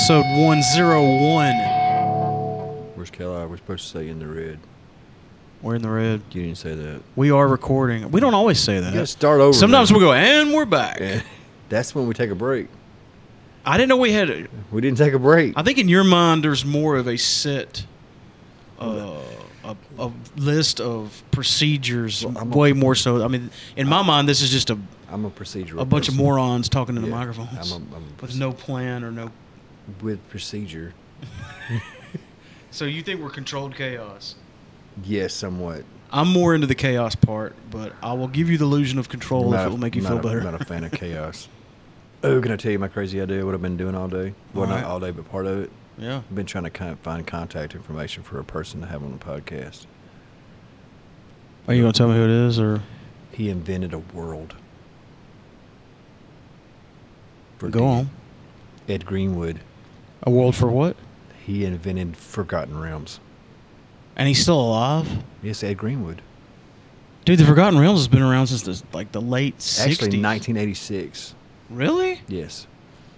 episode 101. Where's Kelly? We're supposed to say in the red. We're in the red. You didn't say that. We are recording. We don't always say You gotta that. start over. Sometimes we go, and we're back. Yeah. That's when we take a break. I didn't know we had. A, We didn't take a break. I think in your mind, there's more of a set, uh, a, a list of procedures, Well, I'm a- way more so. I mean, in my mind, this is just a, I'm a procedural. a bunch of morons talking to the Yeah. microphones I'm a, I'm with no plan or no. With procedure. So you think we're controlled chaos? Yes, somewhat. I'm more into the chaos part, but I will give you the illusion of control I'm if it will make you feel a- better. I'm not a fan of chaos. Oh, can I tell you my crazy idea? What I've been doing all day? Well, All not right. all day, but part of it. yeah. I've been trying to kind of find contact information for a person to have on the podcast. Are you gonna tell me who it is, or He invented a world. For go D- on? Ed Greenwood. A world for what? He invented Forgotten Realms. And he's still alive, Yes, Ed Greenwood. dude. The Forgotten Realms has been around since the like the late '60s. Actually, 1986. Really? Yes.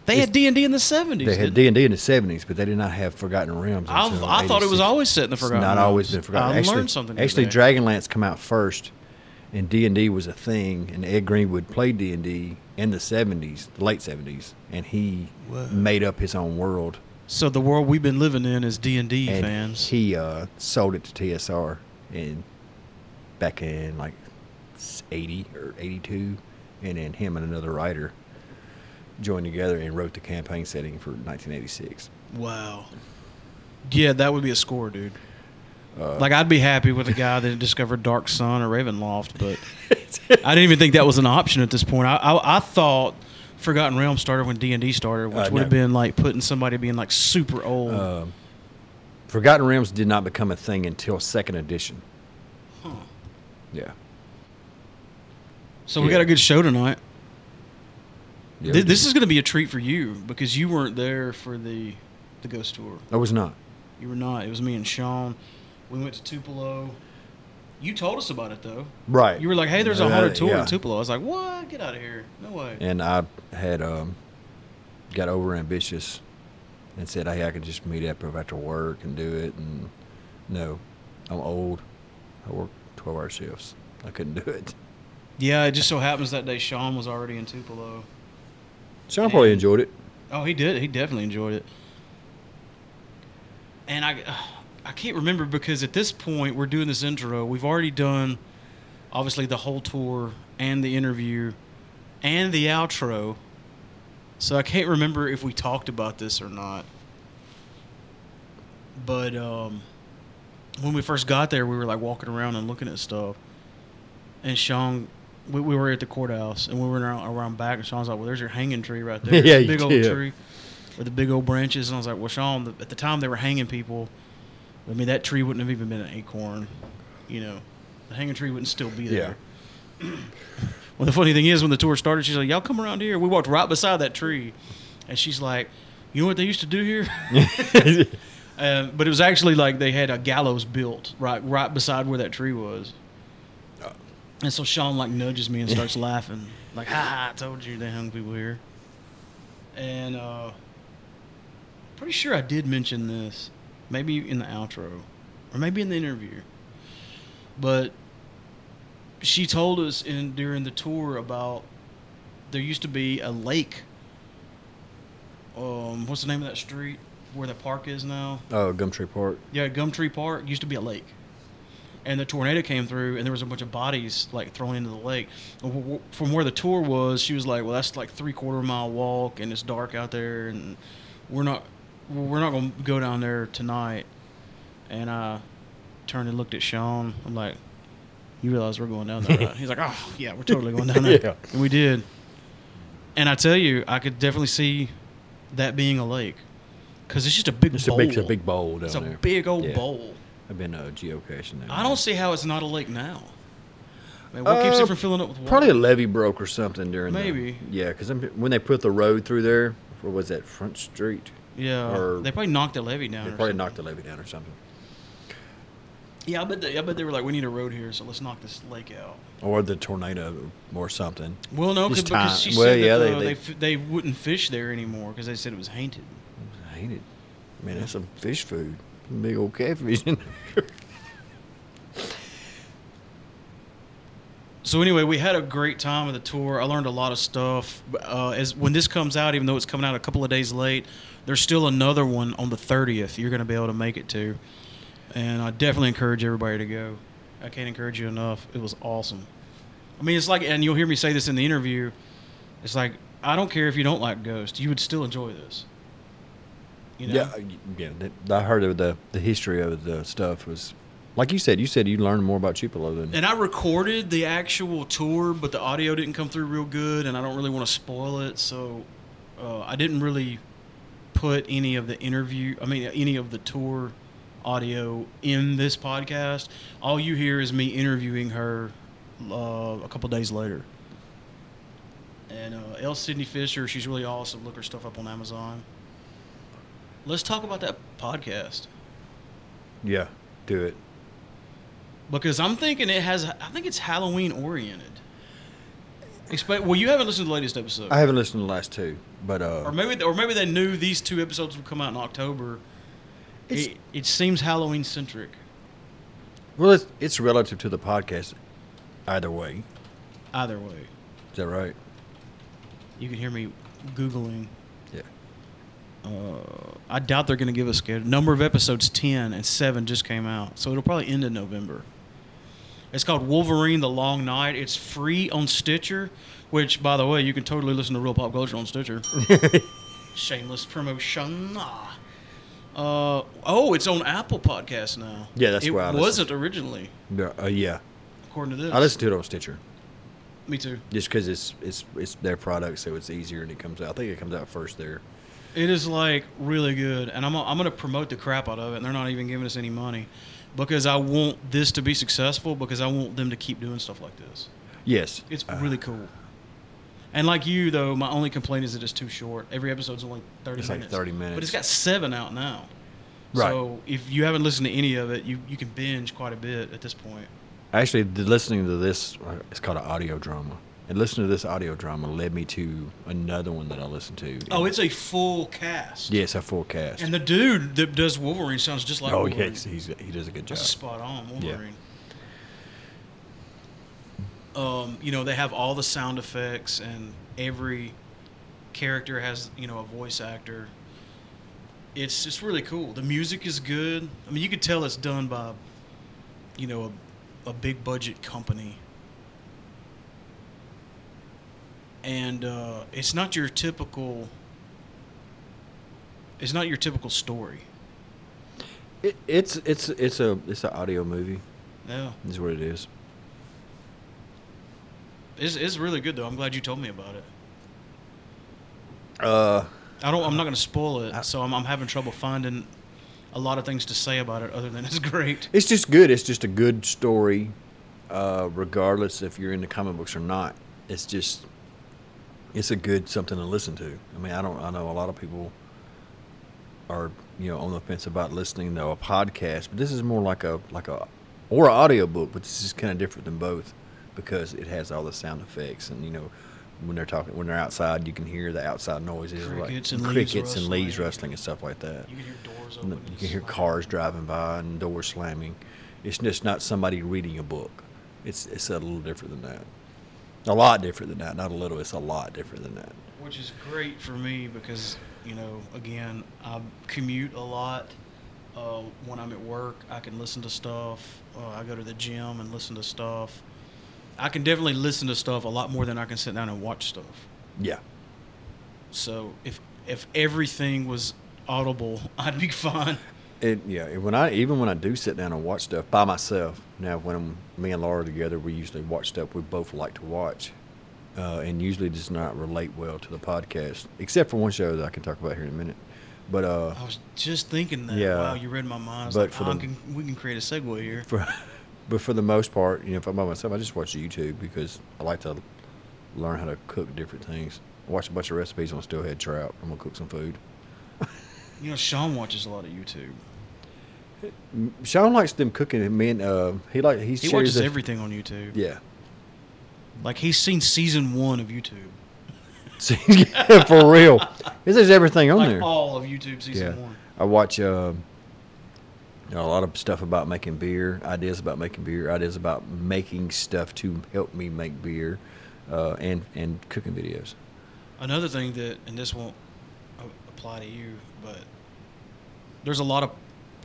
They It's- had D and D in the '70s. They had D and D in the 70s, but they did not have Forgotten Realms. I, until I thought it was always set in the It's Forgotten. not Realms. always been forgotten. I actually, learned something. Actually, today. Dragonlance come out first, and D and D was a thing. And Ed Greenwood played D and D in the 70s, the late 70s, and he Whoa. made up his own world. So the world we've been living in is D and D and fans. he uh, sold it to TSR in back in like 80 or 82, and then him and another writer joined together and wrote the campaign setting for 1986. wow. Yeah, that would be a score, dude. Uh, Like I'd be happy with a guy that discovered Dark Sun or Ravenloft, but I didn't even think that was an option at this point. I I, I thought Forgotten Realms started when D and D started, which Uh, would have no. been like putting somebody being like super old. Um, Forgotten Realms did not become a thing until second edition. Huh. Yeah. So we yeah. got a good show tonight. yeah Th- this is going to be a treat for you because you weren't there for the the ghost tour. I was not. You were not. It was me and Sean. We went to Tupelo. You told us about it though. Right. You were like, "Hey, there's a Uh, haunted tour yeah. in Tupelo." I was like, "What? Get out of here! No way." And I had um, got over ambitious and said, "Hey, I could just meet up after work and do it." And no, I'm old. I work 12 hour shifts. I couldn't do it. Yeah, it just so happens that day Sean was already in Tupelo. Sean probably enjoyed it. Oh, he did. He definitely enjoyed it. And I, I can't remember because at this point we're doing this intro. We've already done, obviously, the whole tour and the interview, and the outro. So I can't remember if we talked about this or not. But um, when we first got there, we were like walking around and looking at stuff. And Sean, we, we were at the courthouse and we were around, around back, and Sean's like, "Well, there's your hanging tree right there, Yeah, It's a you big old did. tree with the big old branches." And I was like, "Well, Sean, the, at the time they were hanging people, I mean that tree wouldn't have even been an acorn, you know, the hanging tree wouldn't still be there." well, the funny thing is, when the tour started, she's like, "Y'all come around here." We walked right beside that tree, and she's like, "You know what they used to do here?" Uh, but it was actually like they had a gallows built right right beside where that tree was. And so Sean like nudges me and starts laughing, like, "Ha ha! I told you they hung people here." And uh, pretty sure I did mention this, maybe in the outro, or maybe in the interview. But she told us in during the tour about there used to be a lake. Um, what's the name of that street where the park is now? Oh, Gumtree Park. Yeah, Gumtree Park used to be a lake, and the tornado came through, and there was a bunch of bodies like thrown into the lake. And w- w- From where the tour was, she was like, "Well, that's like three quarter mile walk, and it's dark out there, and we're not we're not gonna go down there tonight." And I turned and looked at Sean. I'm like, "You realize we're going down there?" Right? He's like, "Oh yeah, we're totally going down there." Yeah. And we did. And I tell you, I could definitely see that being a lake, because it's just a big It's bowl. a big, it's a big bowl down It's a there. big old Yeah. bowl. I've been uh, geocaching there. I don't see how it's not a lake now. I mean, what keeps Uh, it from filling up with water? Probably a levee broke or something during. the- Maybe. yeah, because when they put the road through there, or was that Front Street? Yeah, or- they probably knocked the levee down. They probably something. knocked the levee down or something. Yeah, I bet. They, I bet they were like, "We need a road here, so let's knock this lake out." Or the tornado or something. Well, no, 'cause- because she Well, said yeah, that they- uh, they, they- f- they wouldn't fish there anymore because they said it was haunted. it? Man, that's some fish food. Big old catfish in there. So anyway, we had a great time at the tour. I learned a lot of stuff. Uh, as when this comes out, even though it's coming out a couple of days late, there's still another one on the 30th. You're going to be able to make it to, and I definitely encourage everybody to go. I can't encourage you enough. It was awesome. I mean, it's like, and you'll hear me say this in the interview. It's like I don't care if you don't like Ghost, you would still enjoy this. You know? Yeah, yeah. I heard of the the history of the stuff was, like you said. You said you learned more about Tupelo than. And I recorded the actual tour, but the audio didn't come through real good, and I don't really want to spoil it, so uh, I didn't really put any of the interview. I mean, any of the tour audio in this podcast. All you hear is me interviewing her uh, a couple days later. And uh, L. Sydney Fisher, she's really awesome. Look her stuff up on Amazon. Let's talk about that podcast. yeah, do it. Because I'm thinking it has. I think it's Halloween oriented. Expect. Well, you haven't listened to the latest episode, I haven't listened to the last two, but uh, or maybe, or maybe they knew these two episodes would come out in October. It's- It, it seems Halloween centric. well, it's, it's relative to the podcast. Either way, Either way, is that right? you can hear me googling. Yeah. Uh, I doubt they're going to give us a schedule. Number of episodes ten and seven just came out, so it'll probably end in November. It's called Wolverine: The Long Night. It's free on Stitcher, which, by the way, you can totally listen to Real Pop Culture on Stitcher. Shameless promotion. Ah. Uh, oh, it's on Apple Podcasts now. Yeah, that's it where I listen. wasn't originally, Yeah, uh, yeah. according to this. I listen to it on Stitcher Me too. just because it's it's it's their product, so it's easier and it comes out. I think it comes out first there. It is like really good, and I'm I'm gonna promote the crap out of it. And they're not even giving us any money because I want this to be successful because I want them to keep doing stuff like this. Yes, It's Uh, really cool. And like you though, my only complaint is that it's too short. Every episode's only thirty It's like minutes. 30 minutes. but it's got seven out now. Right. So if you haven't listened to any of it, you you can binge quite a bit at this point. Actually, the listening to this, uh, it's called an audio drama. And listening to this audio drama led me to another one that I listened to. Oh, it's a full cast. yes, a full cast. And the dude that does Wolverine sounds just like oh, Wolverine. yes, he's, he does a good job. That's spot on, Yeah. Wolverine. Um, you know, they have all the sound effects, and every character has you know a voice actor. It's just really cool. The music is good. I mean, you could tell it's done by, you know, a, a big budget company. And uh, it's not your typical. It's not your typical story. It, it's it's it's a it's an audio movie. No, Is what it is. it's, it's really good though. I'm glad you told me about it. Uh, I don't. I'm not going to spoil it, I- so I'm, I'm having trouble finding a lot of things to say about it other than it's great. it's just good. It's just a good story, uh, regardless if you're into comic books or not. It's just it's a good something to listen to. I mean, I don't. I know a lot of people are you know on the fence about listening to a podcast, but this is more like a like a or an audio book, but this is kind of different than both because it has all the sound effects and you know when they're talking when they're outside, you can hear the outside noises Crickets like and leaves crickets and leaves rustling. rustling and stuff like that. You can hear doors open. You can hear cars driving by and doors slamming. It's just not somebody reading a book. It's it's a little different than that. A lot different than that. Not a little. It's a lot different than that. which is great for me because you know, again, I commute a lot. Uh, when I'm at work, I can listen to stuff. Uh, I go to the gym and listen to stuff. I can definitely listen to stuff a lot more than I can sit down and watch stuff. Yeah. So if if everything was audible, I'd be fine. It yeah. When I even when I do sit down and watch stuff by myself. Now when I'm, me and Laura are together, we usually watch stuff we both like to watch, uh, and usually does not relate well to the podcast, except for one show that I can talk about here in a minute. But uh, I was just thinking that. Yeah. Wow, you read my mind. But like, for oh, the- can, we can create a segue here. for but for the most part, you know, if I'm by myself, I just watch YouTube because I like to learn how to cook different things. I watch a bunch of recipes on Stillhead Trout. I'm gonna cook some food. You know, Sean watches a lot of YouTube. Sean likes them cooking. Me and uh, he like he, He watches the- everything on YouTube. Yeah, Like he's seen season one of YouTube. yeah, For real, there's everything on like there. all of YouTube season Yeah, one. I watch uh, a lot of stuff about making beer, ideas about making beer, ideas about making stuff to help me make beer, uh, and and cooking videos. Another thing that, and this won't apply to you, but there's a lot of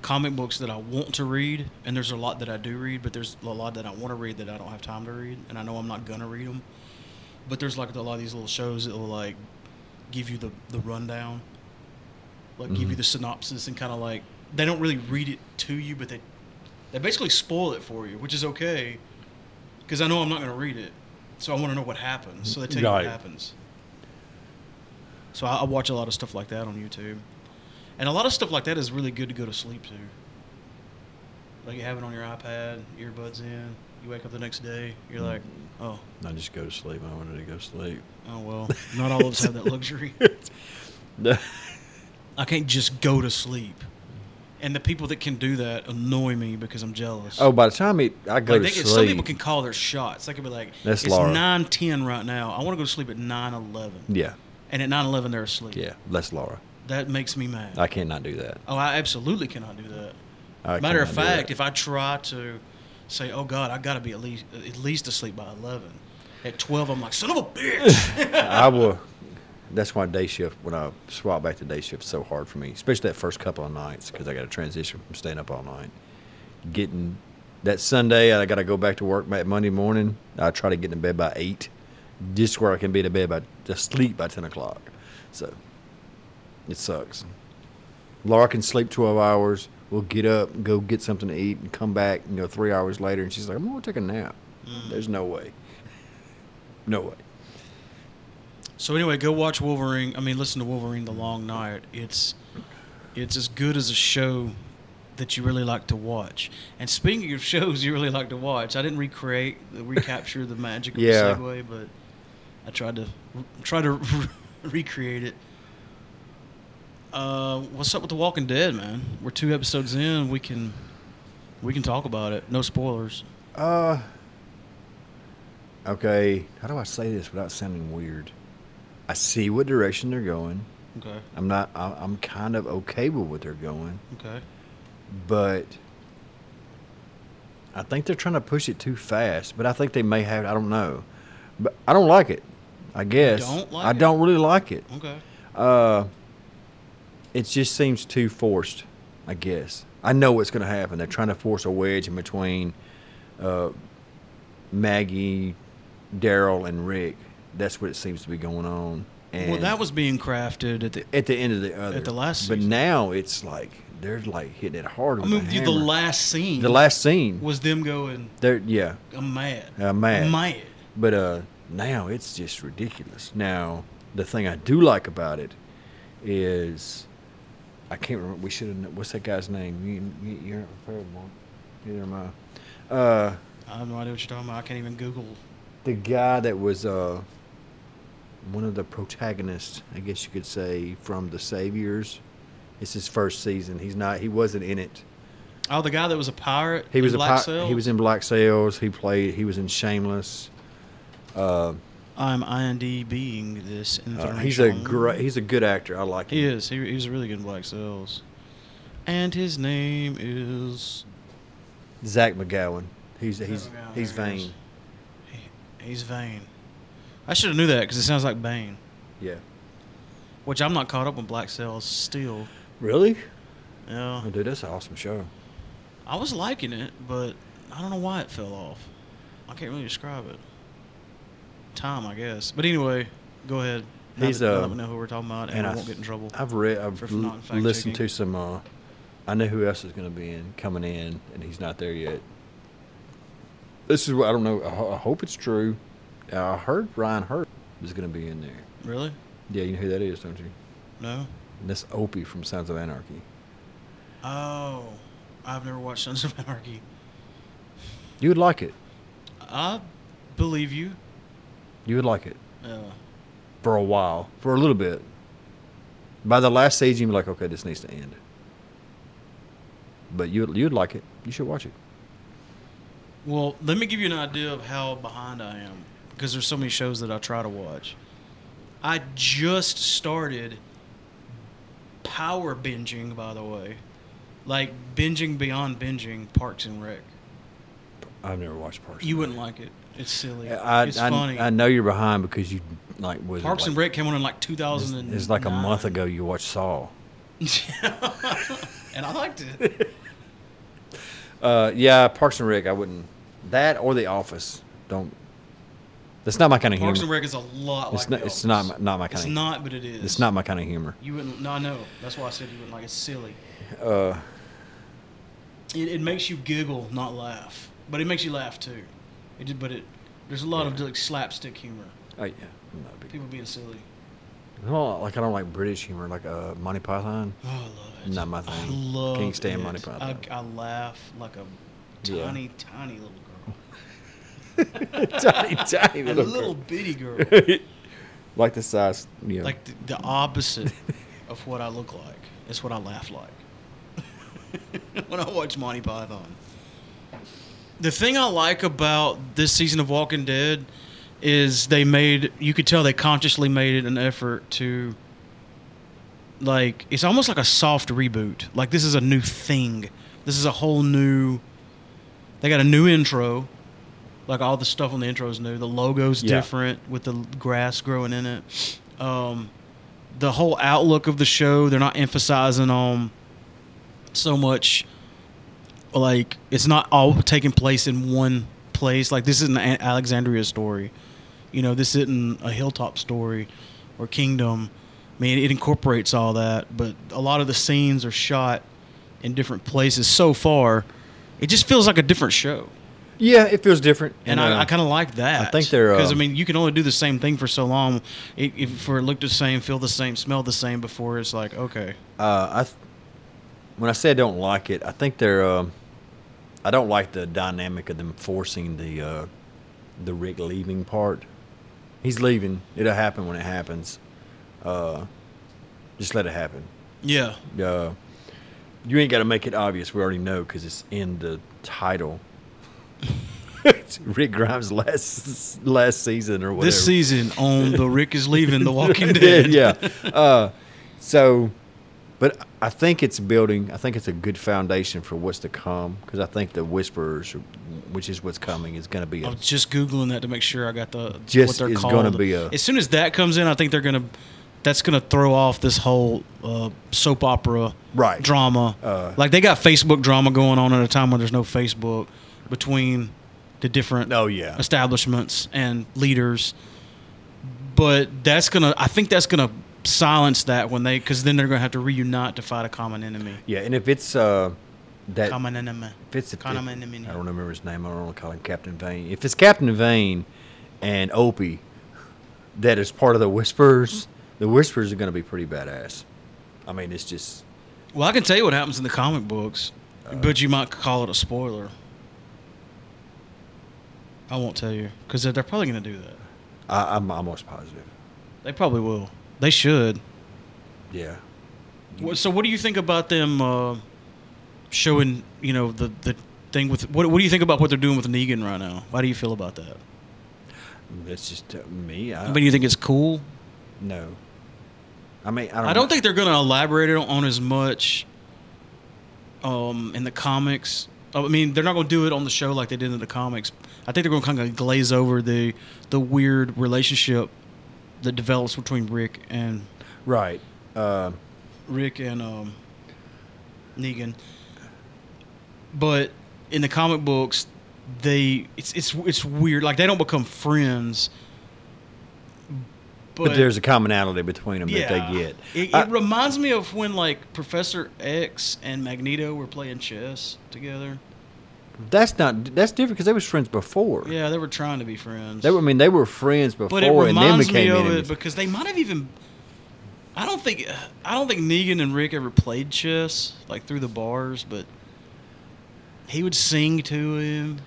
comic books that I want to read, and there's a lot that I do read, but there's a lot that I want to read that I don't have time to read, and I know I'm not gonna read them. But there's like a lot of these little shows that will like give you the the rundown, like give you Mhm. the synopsis, and kind of like they don't really read it to you, but they they basically spoil it for you, which is okay, because I know I'm not gonna read it, so I want to know what happens. So they tell you what happens. So I, I watch a lot of stuff like that on YouTube, and a lot of stuff like that is really good to go to sleep to. Like you have it on your iPad, earbuds in. You wake up the next day, you're mm. like, oh, I just go to sleep. I wanted to go to sleep. oh well. Not all of us have that luxury. I can't just go to sleep. And the people that can do that annoy me because I'm jealous. oh, by the time it, I go like to they sleep. some people can call their shots. They can be like, That's it's Laura. nine ten right now. I want to go to sleep at nine eleven. yeah, And at nine eleven they're asleep. yeah. That's Laura. That makes me mad. I cannot do that. oh, I absolutely cannot do that. I Matter of fact, if I try to say, "Oh God, I got to be at least at least asleep by 11. At twelve, I'm like, "Son of a bitch!" I will. That's why day shift. When I swap back to day shift, is so hard for me, especially that first couple of nights because I got to transition from staying up all night. Getting that Sunday, I got to go back to work Monday morning. I try to get in bed by eight, just where I can be to bed by to sleep by ten o'clock. So it sucks. Laura can sleep twelve hours. We'll get up, go get something to eat, and come back. You know, three hours later, and she's like, "I'm gonna take a nap." Mm. There's no way. No way. so anyway, go watch Wolverine. I mean, listen to Wolverine: The Long Night. It's it's as good as a show that you really like to watch. And speaking of shows you really like to watch, I didn't recreate, recapture the magic of Yeah. the segue, but I tried to try to recreate it. Uh, what's up with The Walking Dead, man? We're two episodes in. We can we can talk about it. No spoilers. Uh. Okay, how do I say this without sounding weird? I see what direction they're going. Okay. I'm not. I- I'm kind of okay with what they're going, Okay. but I think they're trying to push it too fast. But I think they may have. I don't know. But I don't like it. I guess don't like I it? don't really like it. Okay. Uh, it just seems too forced. I guess I know what's going to happen. They're trying to force a wedge in between uh, Maggie, Daryl, and Rick. That's what it seems to be going on. And well, that was being crafted at the. at the end of the other. At the last but season. now it's like they're like hitting it hard. I mean, a the last scene. the last scene was them going. They're yeah, I'm mad. Uh, mad. I'm mad. but uh, now it's just ridiculous. Now the thing I do like about it is I can't remember. We should have. What's that guy's name? You, you, you're not prepared, Mark. Neither am I. Uh, I have no idea what you're talking about. I can't even Google. the guy that was uh, one of the protagonists, I guess you could say, from the Saviors. It's his first season. He's not. He wasn't in it. Oh, the guy that was a pirate. He was in a Black pi- Sails? he was in Black Sails. He played. He was in Shameless. Uh, I'm IMDBing this uh, information. he's a great. He's a good actor. I like him. He is. He, he was really good in Black Sails. And his name is. Zach McGowan. He's he's McGowan, he's he Vane. He, he's Vane. I should have knew that because it sounds like Bane. Yeah. Which I'm not caught up on Black Sails still. Really? Yeah. Oh, dude, that's an awesome show. I was liking it, but I don't know why it fell off. I can't really describe it. Time, I guess. But anyway, go ahead. Now He's, that, uh, that we know who we're talking about, and, and I, I won't get in trouble. I've read. I've l- listened checking. to some. Uh, I know who else is going to be in coming in, and he's not there yet. This is what I don't know. I, I hope it's true. I heard Ryan Hurst is going to be in there. really? Yeah, you know who that is, don't you? No. That's Opie from Sons of Anarchy. Oh, I've never watched Sons of Anarchy. You would like it. I believe you. You would like it Yeah. for a while, for a little bit. By the last season, you'd be like, okay, this needs to end. But you you'd like it. You should watch it. Well, let me give you an idea of how behind I am because there's so many shows that I try to watch. I just started power binging, by the way, like binging beyond binging Parks and Rec. I've never watched Parks. You wouldn't like it. It's silly. I, it's I, funny. I know you're behind because you like was Parks like, and Rec came on in like It's, 2000. it's like a month ago you watched Saw. and I liked it. Uh, yeah, Parks and Rec. I wouldn't that or The Office. Don't. That's not my kind of humor. Parks and Rec is a lot it's like not. It's not. My- Not my It's kind of. not, but it is. It's not my kind of humor. You wouldn't. No, I know. That's why I said you wouldn't like. It's silly. Uh, It, it makes you giggle, not laugh, but it makes you laugh too. It just, but it there's a lot of like slapstick humor. oh yeah. People being silly. No, like I don't like British humor, like uh, Monty Python. Oh, I love it. Not my I thing. love Can't stand it. Monty Python. I, I laugh like a Yeah. tiny, tiny little girl. tiny, tiny a little, little girl. bitty girl. like the size, you know. like the, the opposite of what I look like. It's what I laugh like when I watch Monty Python. The thing I like about this season of Walking Dead is they made you could tell they consciously made it an effort to like it's almost like a soft reboot. Like this is a new thing. This is a whole new they got a new intro. Like all the stuff on the intro is new. The logo's Yeah. different with the grass growing in it. Um, the whole outlook of the show, they're not emphasizing on so much like it's not all taking place in one place. Like this isn't an Alexandria story. You know, this isn't a hilltop story or kingdom. I mean, it incorporates all that, but a lot of the scenes are shot in different places. So far, it just feels like a different show, yeah, it feels different, and uh, I, I kind of like that. I think they're, because I uh, mean, you can only do the same thing for so long. It, if for it look the same, feel the same, smell the same before it's like okay, uh, I th- when I say I don't like it, I think they're. Um, I don't like the dynamic of them forcing the uh, the Rick leaving part. He's leaving. It'll happen when it happens. Uh, just let it happen. yeah, Uh, you ain't got to make it obvious. We already know because it's in the title. Rick Grimes' last last season or whatever. this season on the Rick is leaving The Walking Dead. yeah. Uh, so, but I think it's building. I think it's a good foundation for what's to come because I think the Whisperers, which is what's coming, is going to be I a was just googling that to make sure I got the Just what they're is called. gonna be a- as soon as that comes in, I think they're gonna that's gonna throw off this whole uh, soap opera Right. drama. Uh, like they got Facebook drama going on at a time when there's no Facebook between the different Oh, yeah. establishments and leaders. But that's gonna I think that's gonna silence that when they because then they're gonna have to reunite to fight a common enemy. yeah. And if it's uh, that Common enemy. if it's if, common enemy. I don't remember his name. I don't want to call him Captain Vane. If it's Captain Vane and Opie, that is part of the Whispers. The Whispers are going to be pretty badass. I mean, it's just Well, I can tell you what happens in the comic books, but you might call it a spoiler. I won't tell you because they're, they're probably going to do that. I, I'm almost positive. They probably will. They should. Yeah. What- So, what do you think about them uh, showing? You know, the the thing with what? What do you think about what they're doing with Negan right now? How do you feel about that? That's just uh, me. I, I mean, you think it's cool? no. I mean, I don't. I don't think they're going to elaborate on, on as much um, in the comics. I mean, they're not going to do it on the show like they did in the comics. I think they're going to kind of glaze over the the weird relationship that develops between Rick and Right. Uh, Rick and um, Negan. But in the comic books, they it's it's it's weird. Like they don't become friends. but, there's a commonality between them that they get. It, I- it reminds me of when like Professor X and Magneto were playing chess together. That's not. That's different because they was friends before. Yeah, they were trying to be friends. They were. I mean, they were friends before, but it and then reminds became me of enemies. it because they might have even. I don't think I don't think Negan and Rick ever played chess like through the bars, but he would sing to him.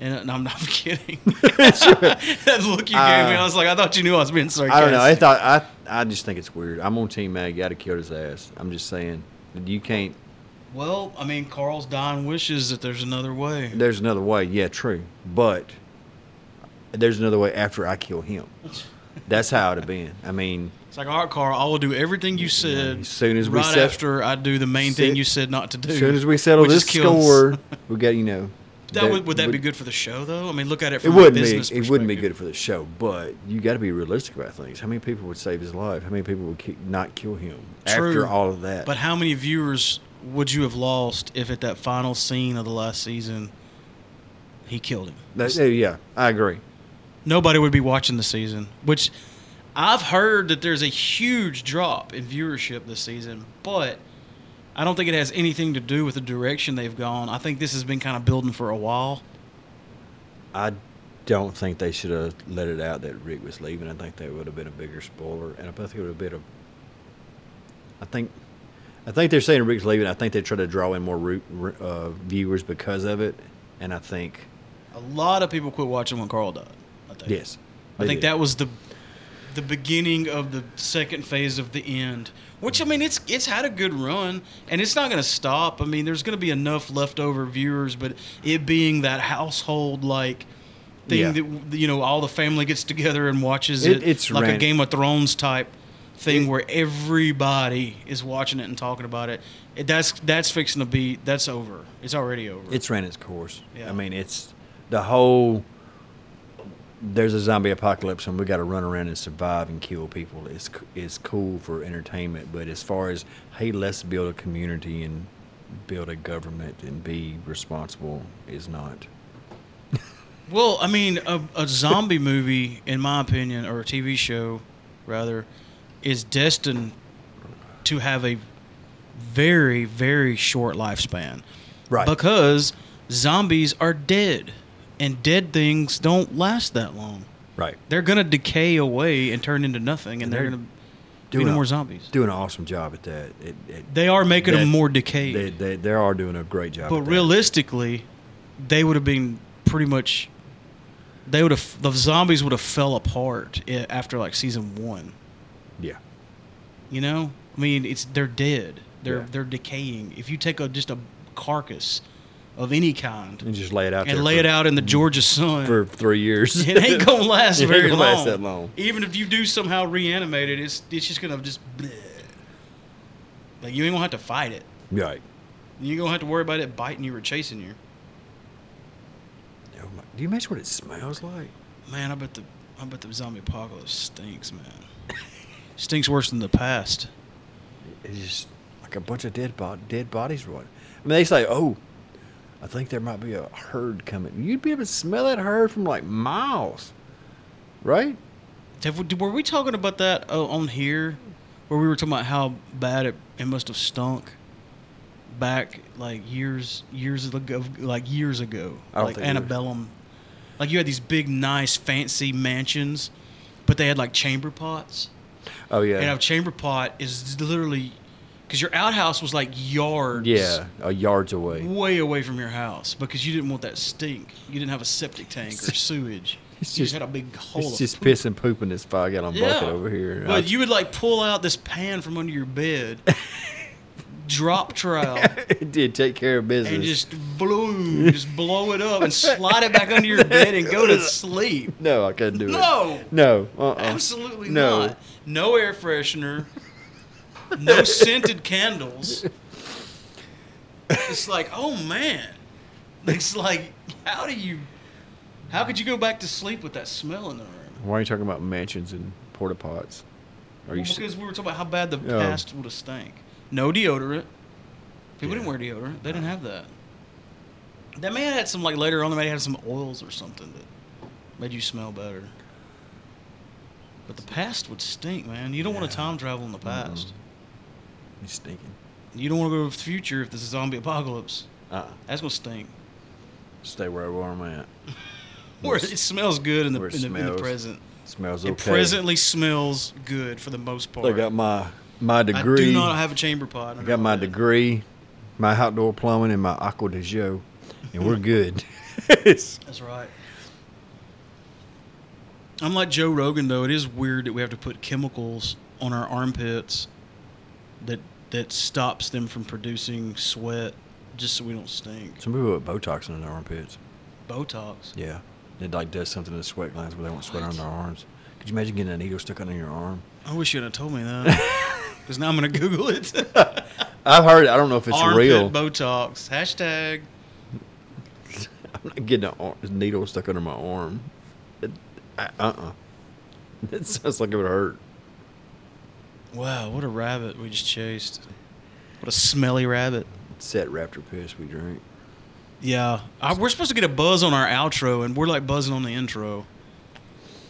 And no, I'm not kidding. that look you gave me, I was like, I thought you knew I was being sarcastic. I don't know. I thought. I. I just think it's weird. I'm on Team Mag. I'd have killed his ass. I'm just saying. You can't. Well, I mean, Carl's dying wishes that there's another way. There's another way. Yeah, true. But there's another way after I kill him. That's how it'd have been. I mean, It's like, all right, Carl, I will do everything you said. as soon as we right set- after I do the main Sit- thing you said not to do. as soon as we settle this score, we got you know. That, would, would that be good for the show, though? I mean, look at it It from a wouldn't be. business It wouldn't be good for the show, but you got to be realistic about things. How many people would save his life? How many people would ki- not kill him True. after all of that? But how many viewers would you have lost if at that final scene of the last season he killed him? That- yeah, I agree. Nobody would be watching the season, which I've heard that there's a huge drop in viewership this season, but I don't think it has anything to do with the direction they've gone. I think this has been kind of building for a while. I don't think they should have let it out that Rick was leaving. I think that would have been a bigger spoiler, and I think it would have been a. I think, I think they're saying Rick's leaving. I think they try to draw in more root, uh, viewers because of it, and I think A lot of people quit watching when Carl died. I think. yes, I think did. that was the the beginning of the second phase of the end. Which I mean, it's it's had a good run, and it's not going to stop. I mean, there's going to be enough leftover viewers, but it being that household like thing Yeah. that you know all the family gets together and watches It- it, it's like a Game of Thrones type thing where everybody is watching it and talking about it. it. That's that's fixing to be that's over. It's already over. It's ran its course. Yeah. I mean, it's the whole. There's a zombie apocalypse, and we got to run around and survive and kill people. It's it's cool for entertainment, but as far as hey, let's build a community and build a government and be responsible is not. Well, I mean, a, a zombie movie, in my opinion, or a TV show, rather, is destined to have a very, very short lifespan. Right. Because zombies are dead, and dead things don't last that long. Right. They're going to decay away and turn into nothing, and And they're, they're going to Doing be a- more zombies. Doing an awesome job at that. It, it, They are making that- them more decayed. They, they they are doing a great job. But at that. realistically, they would have been pretty much. They would have the zombies would have fell apart eh, after like season one. Yeah, You know, I mean, it's they're dead. They're Yeah. they're decaying. If you take a just a carcass of any kind and just lay it out and lay for, it out in the mm-hmm. Georgia sun, for three years. it ain't gonna last It ain't very gonna long. last that long. Even if you do somehow reanimate it, it's it's just gonna just. bleh. Like you ain't gonna have to fight it. right. You ain't gonna have to worry about it biting you or chasing you. Oh do you imagine what it smells like? Man, I bet the I bet the zombie apocalypse stinks, man. Stinks worse than the past. It's just like a bunch of dead bod- dead bodies. What? I mean, they say, "Oh, I think there might be a herd coming." You'd be able to smell that herd from like miles, right? Have we, were we talking about that uh, on here, where we were talking about how bad it, it must have stunk back like years years ago, like years ago, like antebellum. Like you had these big, nice, fancy mansions, but they had like chamber pots. Oh yeah, And a chamber pot is literally because your outhouse was like yards. yeah, a yards away. way away from your house because you didn't want that stink. You didn't have a septic tank or sewage. It's you just- just had a big hole. It's just poop. piss and poop in this five gallon bucket over here. But you would like pull out this pan from under your bed, drop trowel, it did take care of business. and just blow, just blow it up and slide it back under your bed and go to sleep. no, I couldn't do it. No, no, uh-uh. absolutely no. not. No air freshener, no scented candles. It's like, oh man, it's like, how do you, how could you go back to sleep with that smell in the room? Why are you talking about mansions and porta pots? Are Well, s- because we were talking about how bad the Oh. past would have stank. No deodorant. People didn't wear deodorant. They didn't have that. That may have had some like later on. They may have had some oils or something that made you smell better. But the past would stink, man. You don't want to time travel in the past. you stinking? You don't want to go to the future if there's a zombie apocalypse. Uh-uh. That's gonna stink. Stay where I'm at. Where it smells good in the, in the, in the smells present. Smells It presently smells good for the most part. I got my my degree. I do not have a chamber pot. I got my degree, my outdoor plumbing, and my Acqua di Gio, and we're good. That's right. I'm like Joe Rogan though. It is weird that we have to put chemicals on our armpits that that stops them from producing sweat just so we don't stink. Some people put Botox in their armpits. Botox. Yeah, It like does something to the sweat glands where they won't sweat on their arms. Could you imagine getting a needle stuck under your arm? I wish you'd have told me that. Because now I'm gonna Google it. I've heard. I don't know if it's Armpit real. Botox hashtag. I'm not getting a ar- needle stuck under my arm. It, uh uh It sounds like it would hurt. Wow, what a rabbit we just chased. What a smelly rabbit. Set raptor piss we drink. Yeah, I, we're supposed to get a buzz on our outro, and we're like buzzing on the intro.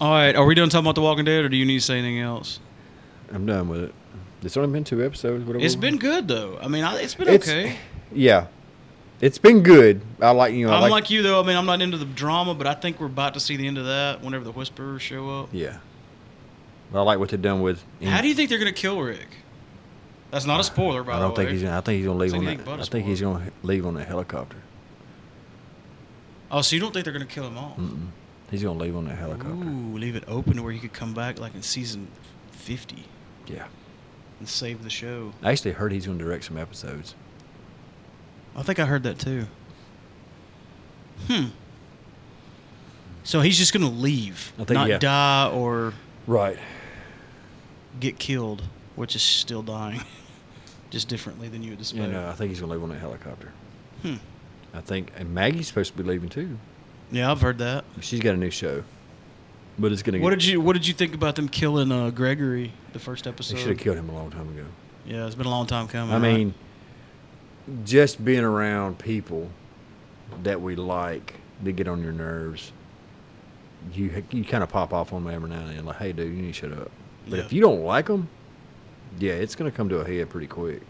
All right, are we done talking about The Walking Dead, or do you need to say anything else? I'm done with it. It's only been two episodes. Whatever. It's been good though. I mean, I, it's been It's- okay. Yeah, it's been good. I like you know. I I'm like, like, you though. I mean, I'm not into the drama, but I think we're about to see the end of that whenever the Whisperers show up. Yeah. But I like what they've done with. How do you think they're gonna kill Rick? That's not a spoiler, by I don't the think way. he's. Gonna, I think he's gonna leave on that. I think he's gonna leave on a helicopter. Oh, so you don't think they're gonna kill him off? Mm-mm. He's gonna leave on that helicopter. Ooh, leave it open to where he could come back like in season 50 Yeah. and save the show. I actually heard he's gonna direct some episodes. I think I heard that too. Hmm. So he's just gonna leave, I think- not yeah. die or Right. get killed, which is still dying, just differently than you would expect. And uh, I think he's gonna leave on that helicopter. Hmm. I think, and Maggie's supposed to be leaving too. Yeah, I've heard that. She's got a new show, but it's gonna. What get, did you What did you think about them killing uh, Gregory the first episode? They should have killed him a long time ago. Yeah, it's been a long time coming. I right? mean, just being around people that we like that get on your nerves, you you kind of pop off on them every now and then, like, "Hey, dude, you need to shut up." But Yeah. if you don't like them, yeah, it's gonna come to a head pretty quick,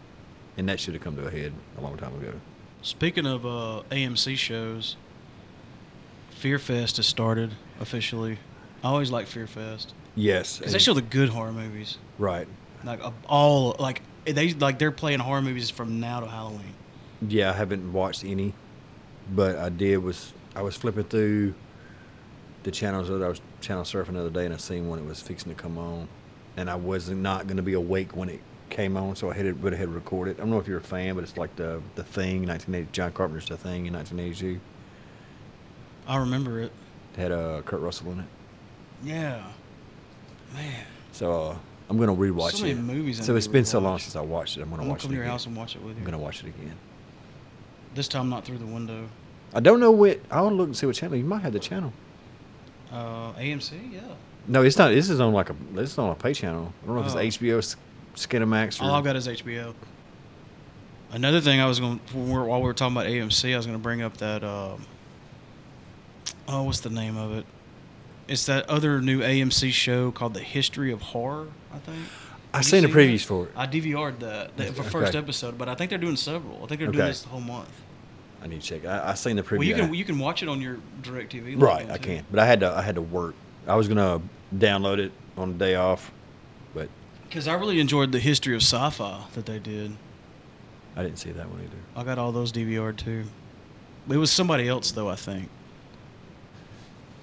and that should have come to a head a long time ago. Speaking of uh, AMC shows, Fear Fest has started officially. I always like Fear Fest Yes, because they show the good horror movies. right. Like all like they like they're playing horror movies from now to Halloween. Yeah, I haven't watched any, but I did was I was flipping through the channels that I was channel surfing the other day, and I seen one that was fixing to come on, and I was not going to be awake when it came on, so I had it, went ahead and recorded. I don't know if you're a fan, but it's like the the thing, 1980, John Carpenter's The Thing in 1982. I remember it. It had uh, Kurt Russell in it, Yeah, man. so uh, I'm going to rewatch So it. movies I so need it's to been so long rewatch. since I watched it. I'm going I'm to gonna watch come it to your again. house and watch it with you. I'm going to watch it again. This time not through the window. I don't know what. I'll look and see what channel. You might have the channel. Uh, AMC, yeah. No, it's not. This is on like a. This is on a pay channel. I don't know if Oh. it's HBO, S- Skinamax, or. All I've got is HBO. Another thing I was going to while we were talking about AMC, I was going to bring up that. Um, oh, what's the name of it? It's that other new AMC show called The History of Horror. I think. I Have you seen the that? previews for it. I DVR'd that, the Okay. first episode, but I think they're doing several. I think they're doing this the whole month. I need to check. I, I seen the preview. Well, you can you can watch it on your DirecTV. right, I can, but I had to. I had to work. I was gonna download it on the day off, but Because I really enjoyed the history of sci-fi that they did. I didn't see that one either. I got all those DVR'd too. It was somebody else though, I think.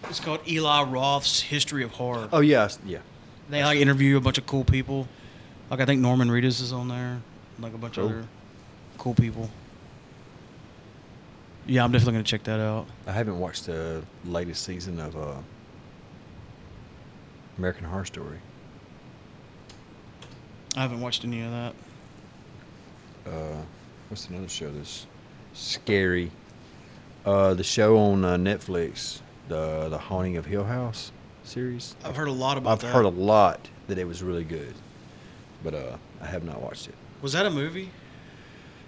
It's called Eli Roth's History of Horror. Oh yeah, yeah. They like interview a bunch of cool people. Like I think Norman Reedus is on there. Like a bunch of Cool. other cool people. Yeah, I'm definitely gonna check that out. I haven't watched the latest season of uh, American Horror Story. I haven't watched any of that. Uh, what's another show that's scary? Uh, the show on uh, Netflix, the the Haunting of Hill House series. I've heard a lot about I've that. heard a lot that it was really good, but uh, I have not watched it. Was that a movie?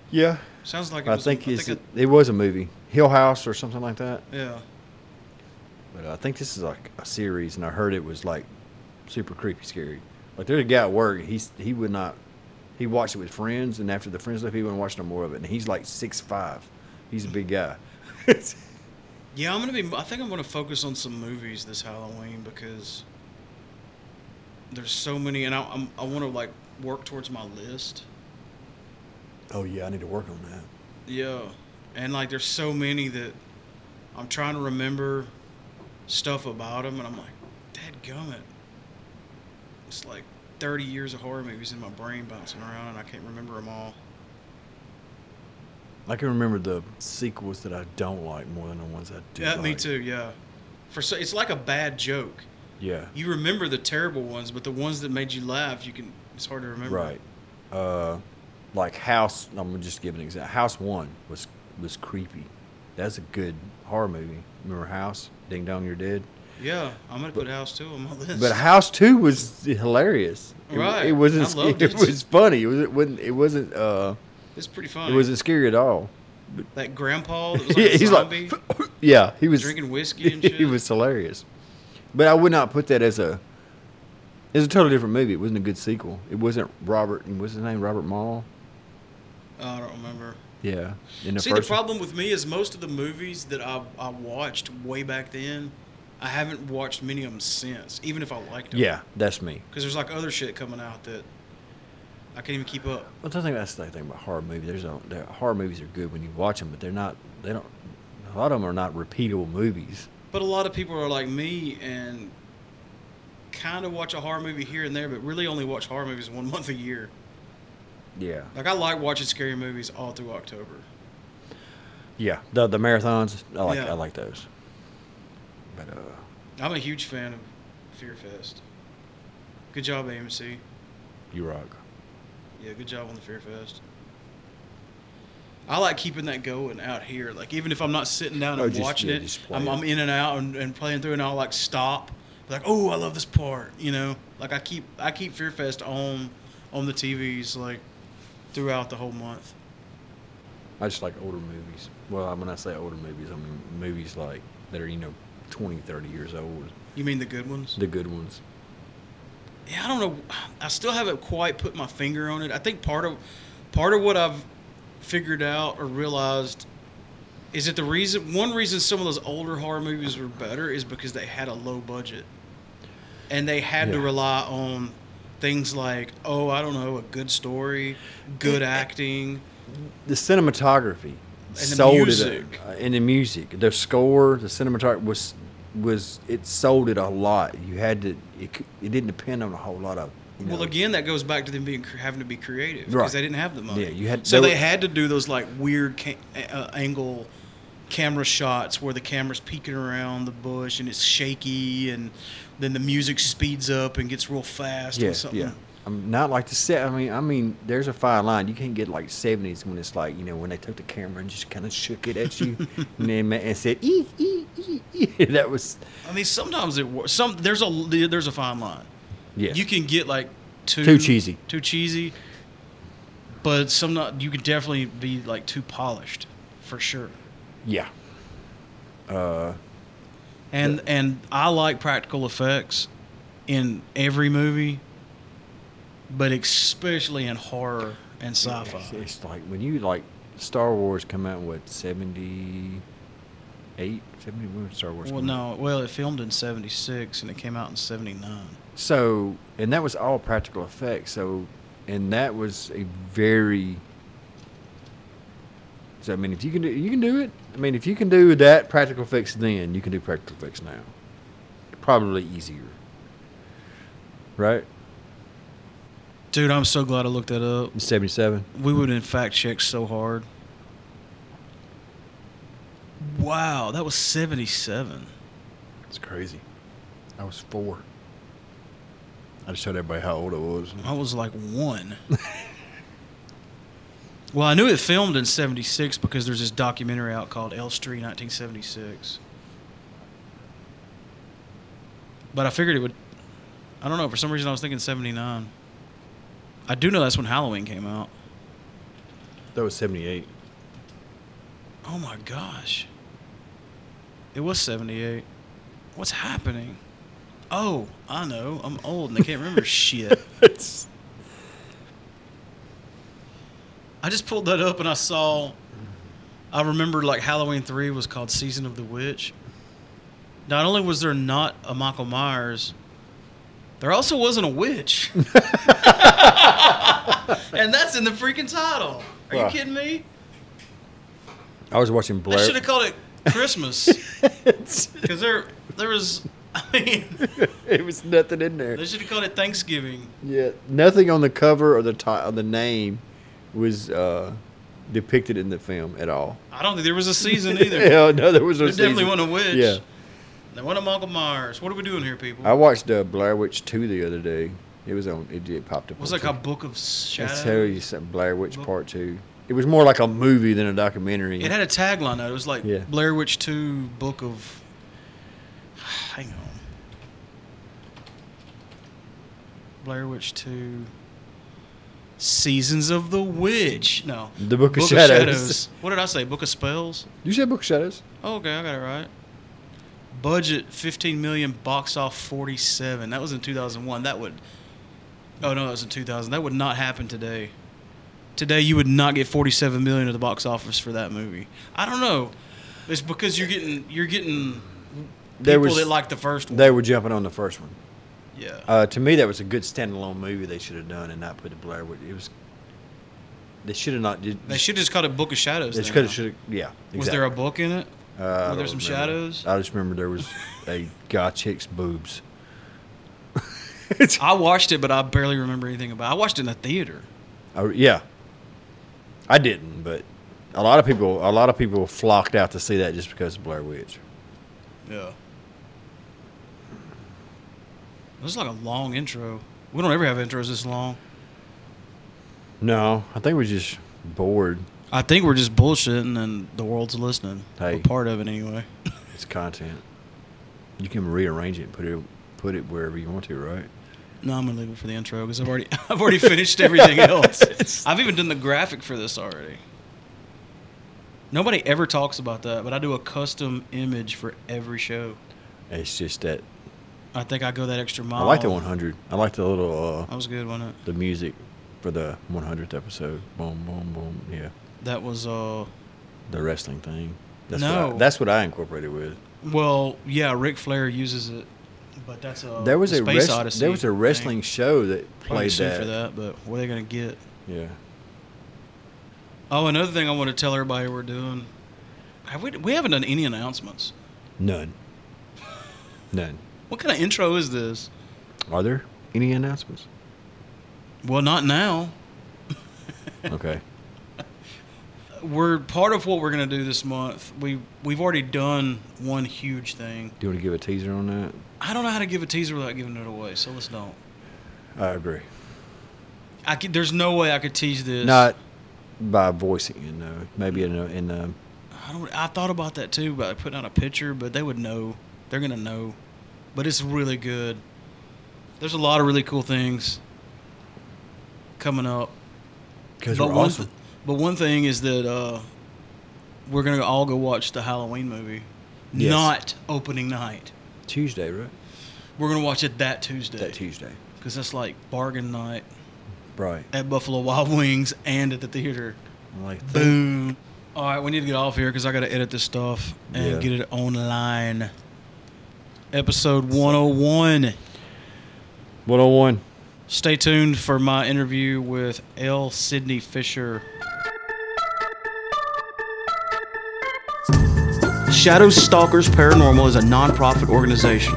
Yeah, Sounds like it I was. think I think it, was a movie, Hill House or something like that. yeah. But uh, I think this is like a series, and I heard it was like super creepy, scary. Like there's a guy at work, he's he would not, he watched it with friends, and after the friends left, he wouldn't watch no more of it. And he's like six five, he's a big guy. Yeah, I'm gonna be. I think I'm gonna focus on some movies this Halloween because there's so many, and I, I'm, I want to like work towards my list. oh yeah, I need to work on that. Yeah, and like there's so many that I'm trying to remember stuff about them, and I'm like, Dad gummit. It's like 30 years of horror movies in my brain bouncing around, and I can't remember them all. I can remember the sequels that I don't like more than the ones I do. yeah, me too. Yeah, For so, it's like a bad joke. Yeah. You remember the terrible ones, but the ones that made you laugh, you can. It's hard to remember. Right. Uh, like House. I'm gonna just give an example. House One was was creepy. That's a good horror movie. Remember House? Ding Dong, You're Dead. Yeah, I'm gonna put House Two on my list. But House Two was hilarious. It- Right. It, wasn't. I loved It, it. was funny. It was. It wasn't. It wasn't. Uh, it's pretty funny. it wasn't scary at all. that grandpa that was like he's zombie like. Yeah, he was drinking whiskey and shit. he was hilarious. But I would not put that as a. It's a totally different movie. It wasn't a good sequel. It wasn't Robert. and What's his name? Robert Mall. Oh, I don't remember. Yeah. In the See, the problem with me is most of the movies that I, I watched way back then, I haven't watched many of them since, even if I liked them. Yeah, that's me. Because there's like other shit coming out that I can't even keep up. Well, I think that's the thing about horror movies. There's there- horror movies are good when you watch them, but they're not. They don't. A lot of them are not repeatable movies. But a lot of people are like me and kind of watch a horror movie here and there, but really only watch horror movies one month a year. Yeah. Like I like watching scary movies all through October. Yeah. The the marathons. I like. Yeah. I like those. But uh, I'm a huge fan of Fear Fest. Good job, AMC. you rock. Yeah, good job on the Fear Fest. I like keeping that going out here. Like even if I'm not sitting down Oh, and just- watching yeah, it, I'm. I'm in and out and, and playing through, and I'll like stop, like, oh, I love this part. You know, like I keep I keep Fear Fest on on the TVs like throughout the whole month. I just like older movies. Well, when I say older movies, I mean movies like that are you know 20, 30 years old. You mean the good ones? The good ones. Yeah, I don't know. I still haven't quite put my finger on it. I think part of part of what I've figured out or realized is that the reason one reason some of those older horror movies were better is because they had a low budget. And they had to rely on things like, oh, I don't know, a good story, good acting. the cinematography the sold music. it uh, and the music the score the cinematography was was it sold it a lot you had to it, it didn't depend on a whole lot of you know, Well, again, that goes back to them being having to be creative because Right. they didn't have the money. Yeah, you had- so they they were- had to do those like weird ca- uh, angle camera shots where the camera's peeking around the bush and it's shaky, and then the music speeds up and gets real fast. yeah yeah I'm not like the set I mean I mean there's a fine line you can't get like 70s when it's like you know when they took the camera and just kind of shook it at you and then and said ee, ee, ee, ee. that was I mean, sometimes it works. Some there's a there's a fine line. yes You can get like too Too cheesy. too cheesy, but some not. You could definitely be like too polished, for sure. yeah uh And and I like practical effects in every movie, but especially in horror and sci-fi. It's, it's like when you like Star Wars come out in what 78 70 when Star Wars Well, come out? no, well, it filmed in '76 and it came out in '79. So, and that was all practical effects. So, and that was a very. So I mean, if you can do, you can do it. I mean, if you can do that practical effects then, you can do practical effects now. Probably easier. Right? Dude, I'm so glad I looked that up. In '77. We would in fact check so hard. Wow, that was '77. It's crazy. I was four. I just showed everybody how old I was. I was like one. well, I knew it filmed in '76 because there's this documentary out called Elstree 1976. But I figured it would. I don't know. For some reason, I was thinking '79. I do know that's when Halloween came out. That was '78. Oh my gosh. It was 78. What's happening? Oh, I know. I'm old and I can't remember shit. It's I just pulled that up and I saw. I remember like Halloween 3 was called Season of the Witch. Not only was there not a Michael Myers, there also wasn't a witch. and that's in the freaking title. Are you Wow. kidding me? I was watching I Blair. should have called it Christmas. Because there, there was, I mean, it was nothing in there. they should have called it Thanksgiving. Yeah, nothing on the cover or the ti- or the name was uh, depicted in the film at all. I don't think there was a season either. Hell no, there was no There definitely season. wasn't a witch. Yeah, They want a Michael Myers. What are we doing here, people? I watched uh, Blair Witch 2 the other day. It was on. It, it popped up. was on like a book of shadows. Tell you something. Blair Witch Book- Part 2. It was more like a movie than a documentary. It had a tagline though. It was like Yeah. Blair Witch Two Book of. Hang on. Blair Witch Two. Seasons of the Witch. No. the Book of Shadows. What did I say? Book of Spells. You said Book of Shadows? Oh, okay, I got it right. Budget 15 million, box off 47. That was in 2001. That would. Oh no, that was in 2000. That would not happen today. Today you would not get 47 million at the box office for that movie. I don't know. It's because you're getting you're getting people was- that like the first one. They were jumping on the first one. yeah. Uh, to me, that was a good standalone movie they should have done and not put the Blair Witch. It was. They should have not. Did, they should have just called it Book of Shadows. They huh? have. Should Yeah. Was there a book in it? Uh, were there some remember. shadows? I just remember there was a guy chick's boobs. I watched it, but I barely remember anything about. it. I watched it in the theater. I, yeah. I didn't, but a lot of people, a lot of people flocked out to see that just because of Blair Witch. Yeah. This is like a long intro. We don't ever have intros this long. No, I think we're just bored. I think we're just bullshitting and the world's listening. Hey. We're part of it anyway. It's content. You can rearrange it and put it put it wherever you want to, right? no, I'm gonna leave it for the intro because I've already I've already finished everything else. I've even done the graphic for this already. Nobody ever talks about that, but I do a custom image for every show. It's just that I think I go that extra mile. I like the 100. I like the little That uh, was good, wasn't it? the music for the 100th episode. Boom, boom, boom. Yeah, That was uh. the wrestling thing. That's No. what I, that's what I incorporated with. Well, yeah, Ric Flair uses it, but that's a there was the a Space Odyssey. there was a thing. wrestling show that played that. for that, but what are they gonna get? Yeah. Oh, another thing I want to tell everybody we're doing. Have we? We haven't done any announcements. None. None. What kind of intro is this? Are there any announcements? Well, not now. Okay. We're part of what we're gonna do this month. We we've already done one huge thing. Do you want to give a teaser on that? I don't know how to give a teaser without giving it away, so let's don't. I agree. I could, there's no way I could tease this. Not by voicing it, no. Maybe in the, in the I don't. I thought about that too, about putting out a picture, but they would know. They're gonna know. But it's really good. There's a lot of really cool things coming up. because we're awesome. th- but one thing is that uh, we're gonna all go watch the Halloween movie, Yes. not opening night. Tuesday, right? We're gonna watch it that Tuesday That Tuesday. because that's like bargain night Right. at Buffalo Wild Wings and at the theater. Like that. Boom. All right, we need to get off here because I got to edit this stuff and Yeah. get it online. Episode 101. 101. Stay tuned for my interview with L. Sidney Fisher. Shadow Stalkers Paranormal is a nonprofit organization,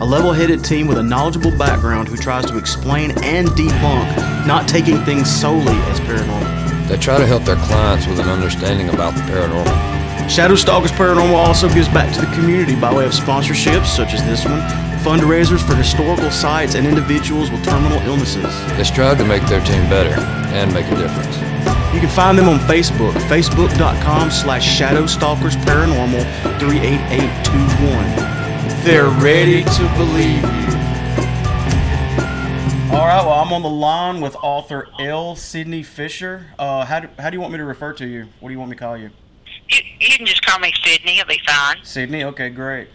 a level headed team with a knowledgeable background who tries to explain and debunk, not taking things solely as paranormal. They try to help their clients with an understanding about the paranormal. Shadow Stalkers Paranormal also gives back to the community by way of sponsorships, such as this one, fundraisers for historical sites and individuals with terminal illnesses. They strive to make their team better and make a difference. You can find them on Facebook, facebook.com slash Shadow Stalkers Paranormal 38821. They're ready to believe you. All right, well, I'm on the line with author L. Sidney Fisher. Uh, how, do, how do you want me to refer to you? What do you want me to call you? You, you can just call me Sidney. It'll be fine. Sidney? Okay, great.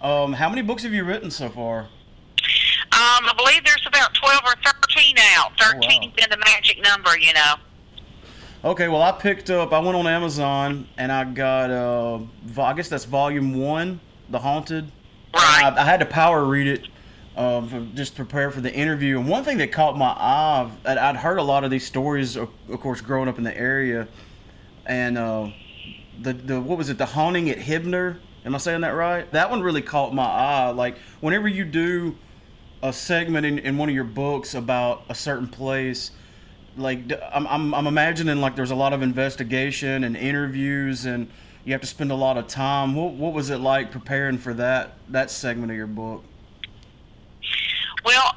Um, how many books have you written so far? Um, I believe there's about 12 or 13 out. 13 wow. has been the magic number, you know. Okay, well, I picked up. I went on Amazon and I got. Uh, I guess that's volume one, The Haunted. Right. I, I had to power read it, uh, for, just to prepare for the interview. And one thing that caught my eye, I'd, I'd heard a lot of these stories, of, of course, growing up in the area, and uh, the the what was it, The Haunting at Hibner? Am I saying that right? That one really caught my eye. Like whenever you do a segment in, in one of your books about a certain place like I'm, I'm, I'm imagining like there's a lot of investigation and interviews and you have to spend a lot of time. What what was it like preparing for that that segment of your book? Well,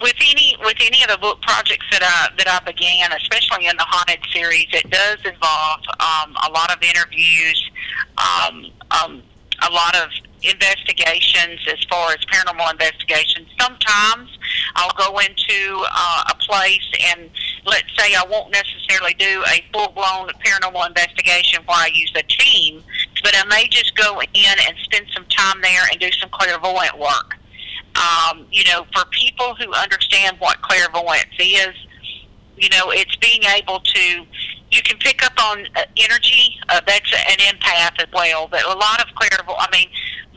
with any with any of the book projects that I that I began, especially in the haunted series, it does involve um, a lot of interviews, um, um, a lot of investigations as far as paranormal investigations. Sometimes I'll go into uh, a place and let's say I won't necessarily do a full blown paranormal investigation where I use a team, but I may just go in and spend some time there and do some clairvoyant work. Um, you know, for people who understand what clairvoyance is, you know, it's being able to you can pick up on uh, energy. Uh, that's an empath as well. But a lot of clairvoyant, I mean,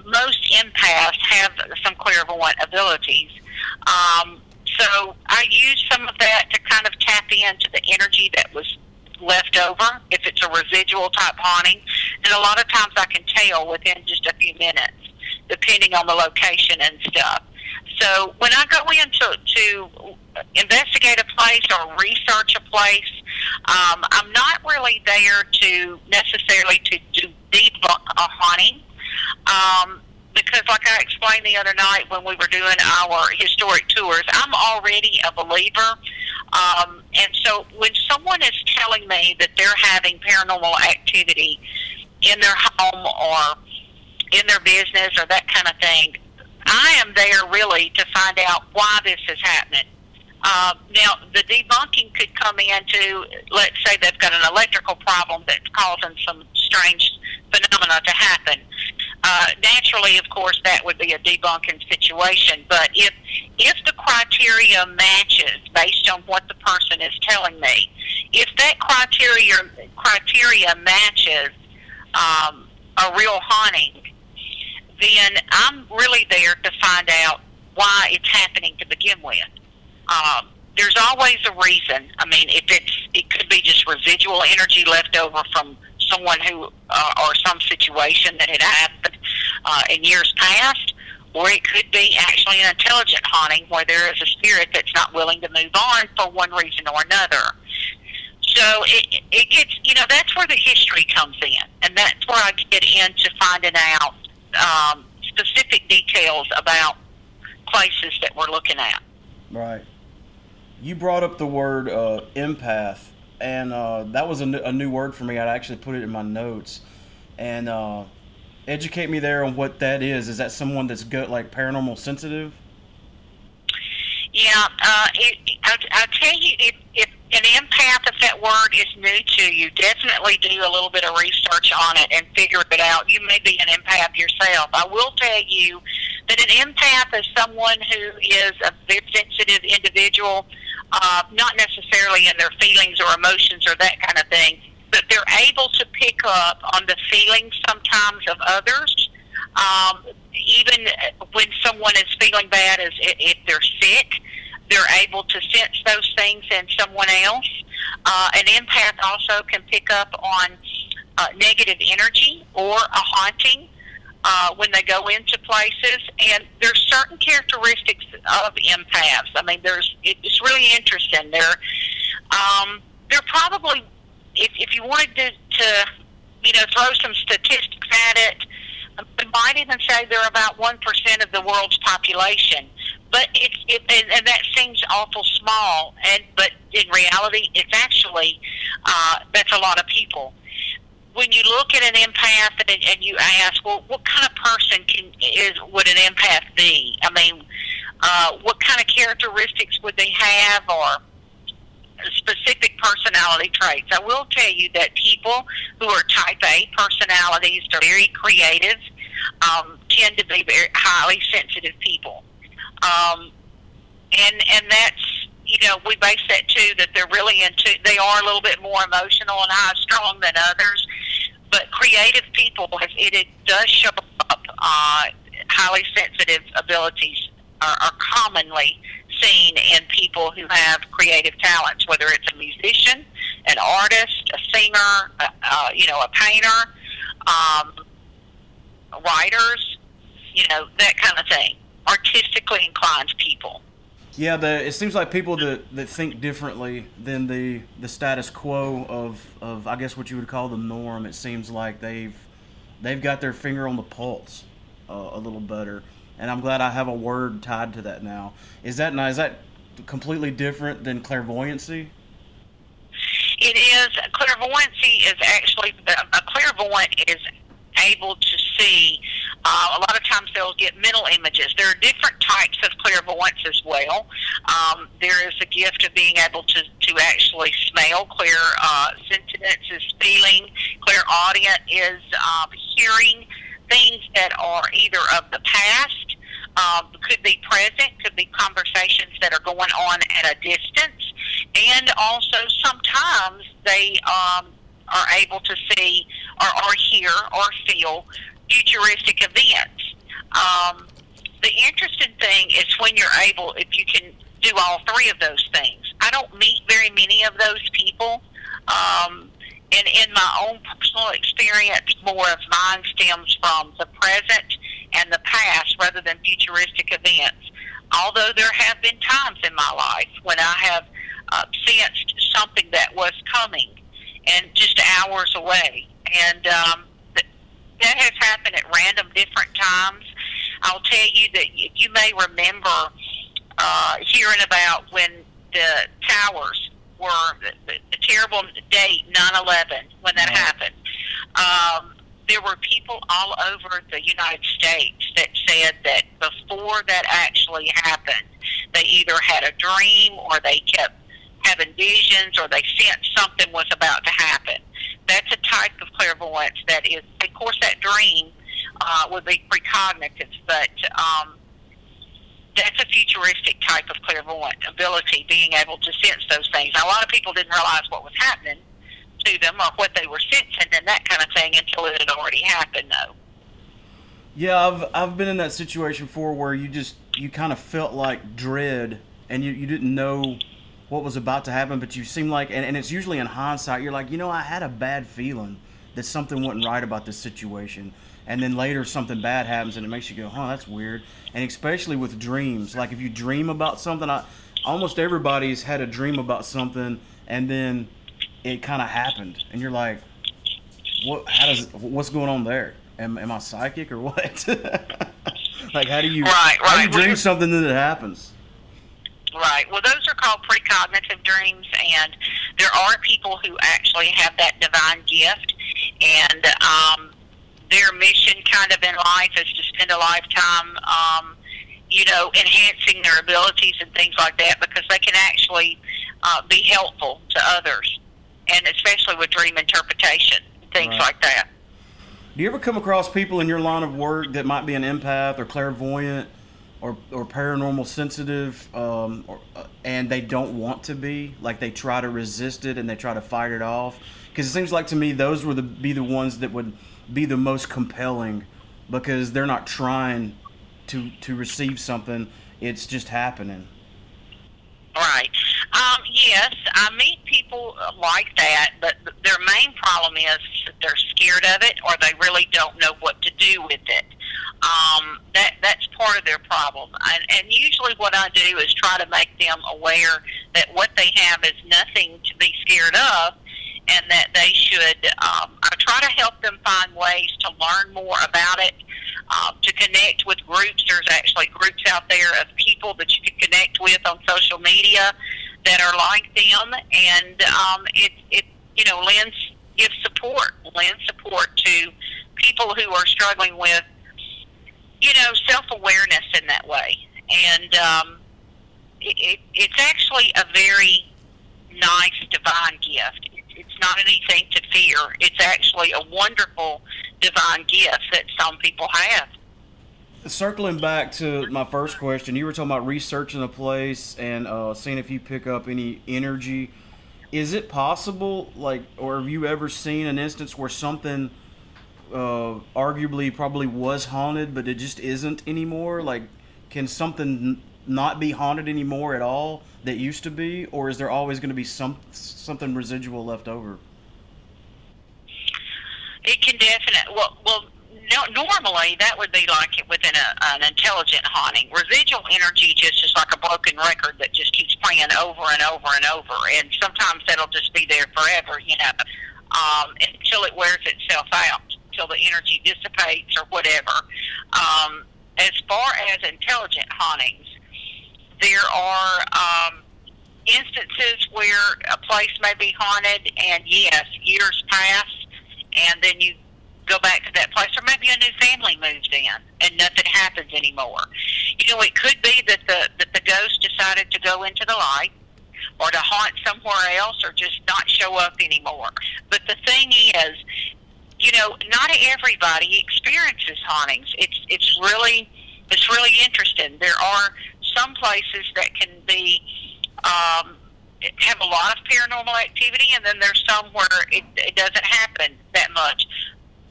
most empaths have some clairvoyant abilities. Um, so I use some of that to kind of tap into the energy that was left over if it's a residual type haunting. And a lot of times I can tell within just a few minutes, depending on the location and stuff. So when I go in to, to investigate a place or research a place, um, I'm not really there to necessarily to, to debunk a haunting. Um, because, like I explained the other night when we were doing our historic tours, I'm already a believer. Um, and so when someone is telling me that they're having paranormal activity in their home or in their business or that kind of thing, I am there really to find out why this is happening. Uh, now, the debunking could come into, let's say they've got an electrical problem that's causing some strange phenomena to happen. Uh, naturally, of course, that would be a debunking situation. But if if the criteria matches based on what the person is telling me, if that criteria criteria matches um, a real haunting, then I'm really there to find out why it's happening to begin with. Um, there's always a reason. I mean, if it's it could be just residual energy left over from someone who uh, or some situation that had happened uh, in years past, or it could be actually an intelligent haunting where there is a spirit that's not willing to move on for one reason or another. So it, it gets, you know, that's where the history comes in, and that's where I get into finding out um, specific details about places that we're looking at. Right. You brought up the word uh, empath, and uh, that was a, n- a new word for me. I actually put it in my notes, and uh, educate me there on what that is. Is that someone that's good, like paranormal sensitive? Yeah, uh, it, I'll, I'll tell you, if, if an empath, if that word is new to you, definitely do a little bit of research on it and figure it out. You may be an empath yourself. I will tell you that an empath is someone who is a very sensitive individual, uh, not necessarily in their feelings or emotions or that kind of thing, but they're able to pick up on the feelings sometimes of others. Um, even when someone is feeling bad, as if they're sick, they're able to sense those things in someone else. Uh, an empath also can pick up on uh, negative energy or a haunting uh, when they go into places. And there's certain characteristics of empaths. I mean, there's it's really interesting. They're um, they're probably if if you wanted to, to you know throw some statistics at it, I might even say they're about one percent of the world's population. But it's it, and, and that seems awful small, and but in reality, it's actually uh, that's a lot of people when you look at an empath and, and you ask, well, what kind of person can is would an empath be? I mean, uh, what kind of characteristics would they have, or specific personality traits? I will tell you that people who are Type A personalities are very creative, um, tend to be very highly sensitive people, um, and and that's you know, we base that too that they're really into. They are a little bit more emotional and high strung than others, but creative people, it, it does show up. Uh, highly sensitive abilities are, are commonly seen in people who have creative talents, whether it's a musician, an artist, a singer, uh, uh, you know, a painter, um, writers, you know, that kind of thing. Artistically inclined people. Yeah, the, it seems like people that, that think differently than the, the status quo of, of I guess what you would call the norm. It seems like they've they've got their finger on the pulse uh, a little better, and I'm glad I have a word tied to that now. Is that now? Is that completely different than clairvoyancy? It is clairvoyancy is actually a clairvoyant is able to see. Uh, a lot of times they'll get mental images. There are different types of clairvoyance as well. Um, there is a gift of being able to, to actually smell. Clear uh, sentiments is feeling. Clairaudient is um, hearing things that are either of the past, um, could be present, could be conversations that are going on at a distance, and also sometimes they um, are able to see or, or hear or feel futuristic events. Um, the interesting thing is when you're able, if you can do all three of those things. I don't meet very many of those people. Um, and in my own personal experience, more of mine stems from the present and the past rather than futuristic events. Although there have been times in my life when I have uh, sensed something that was coming and just hours away. And um, that has happened at random different times. I'll tell you that you may remember uh, hearing about when the towers were the, the, the terrible date 9/11 when that happened. Um, there were people all over the United States that said that before that actually happened, they either had a dream or they kept having visions or they sensed something was about to happen. That's a type of clairvoyance that is, of course, that dream uh, would be precognitive, but um, that's a futuristic type of clairvoyant ability, being able to sense those things. Now, a lot of people didn't realize what was happening to them or what they were sensing and that kind of thing until it had already happened, though. Yeah, I've I've been in that situation before where you just you kind of felt like dread and you, you didn't know what was about to happen, but you seem like and, and it's usually in hindsight you're like, you know, I had a bad feeling that something wasn't right about this situation. And then later something bad happens and it makes you go, huh, that's weird. And especially with dreams. Like if you dream about something, I almost everybody's had a dream about something and then it kind of happened, and you're like, what? How does? What's going on there? Am, am I psychic or what? like, how do you? Right, right. How do you dream something that it happens? Right. Well, those are called precognitive dreams, and there are people who actually have that divine gift, and um, their mission kind of in life is to spend a lifetime, um, you know, enhancing their abilities and things like that because they can actually uh, be helpful to others, and especially with dream interpretation, things Right. like that. Do you ever come across people in your line of work that might be an empath or clairvoyant or, or paranormal sensitive, um, or, uh, and they don't want to be? Like they try to resist it and they try to fight it off? Because it seems like to me those would be the ones that would be the most compelling because they're not trying to to receive something; it's just happening. Right. Um, yes, I meet people like that, but their main problem is they're scared of it or they really don't know what to do with it. Um, that that's part of their problem. And, and usually, what I do is try to make them aware that what they have is nothing to be scared of, and that they should. Um, I try to help them find ways to learn more about it, uh, to connect with groups. There's actually groups out there of people that you can connect with on social media that are like them, and um, it it you know lends gives support, lends support to people who are struggling with you know self awareness in that way, and um, it, it, it's actually a very nice divine gift. It, it's not anything to fear. It's actually a wonderful divine gift that some people have. Circling back to my first question, you were talking about researching a place and uh, seeing if you pick up any energy. Is it possible, like, or have you ever seen an instance where something uh, arguably probably was haunted, but it just isn't anymore? Like, can something not be haunted anymore at all that used to be, or is there always going to be some something residual left over? It can definitely well well no, normally that would be like it within a, an intelligent haunting. Residual energy just is like a broken record that just keeps playing over and over and over, and sometimes that'll just be there forever, you know, um, until it wears itself out. Till the energy dissipates or whatever. Um, as far as intelligent hauntings, there are um, instances where a place may be haunted, and yes, years pass, and then you go back to that place, or maybe a new family moves in and nothing happens anymore. You know, it could be that the that the ghost decided to go into the light or to haunt somewhere else or just not show up anymore. But the thing is, you know, not everybody experiences hauntings. It's it's really it's really interesting. There are some places that can be um, have a lot of paranormal activity, and then there's some where it, it doesn't happen that much.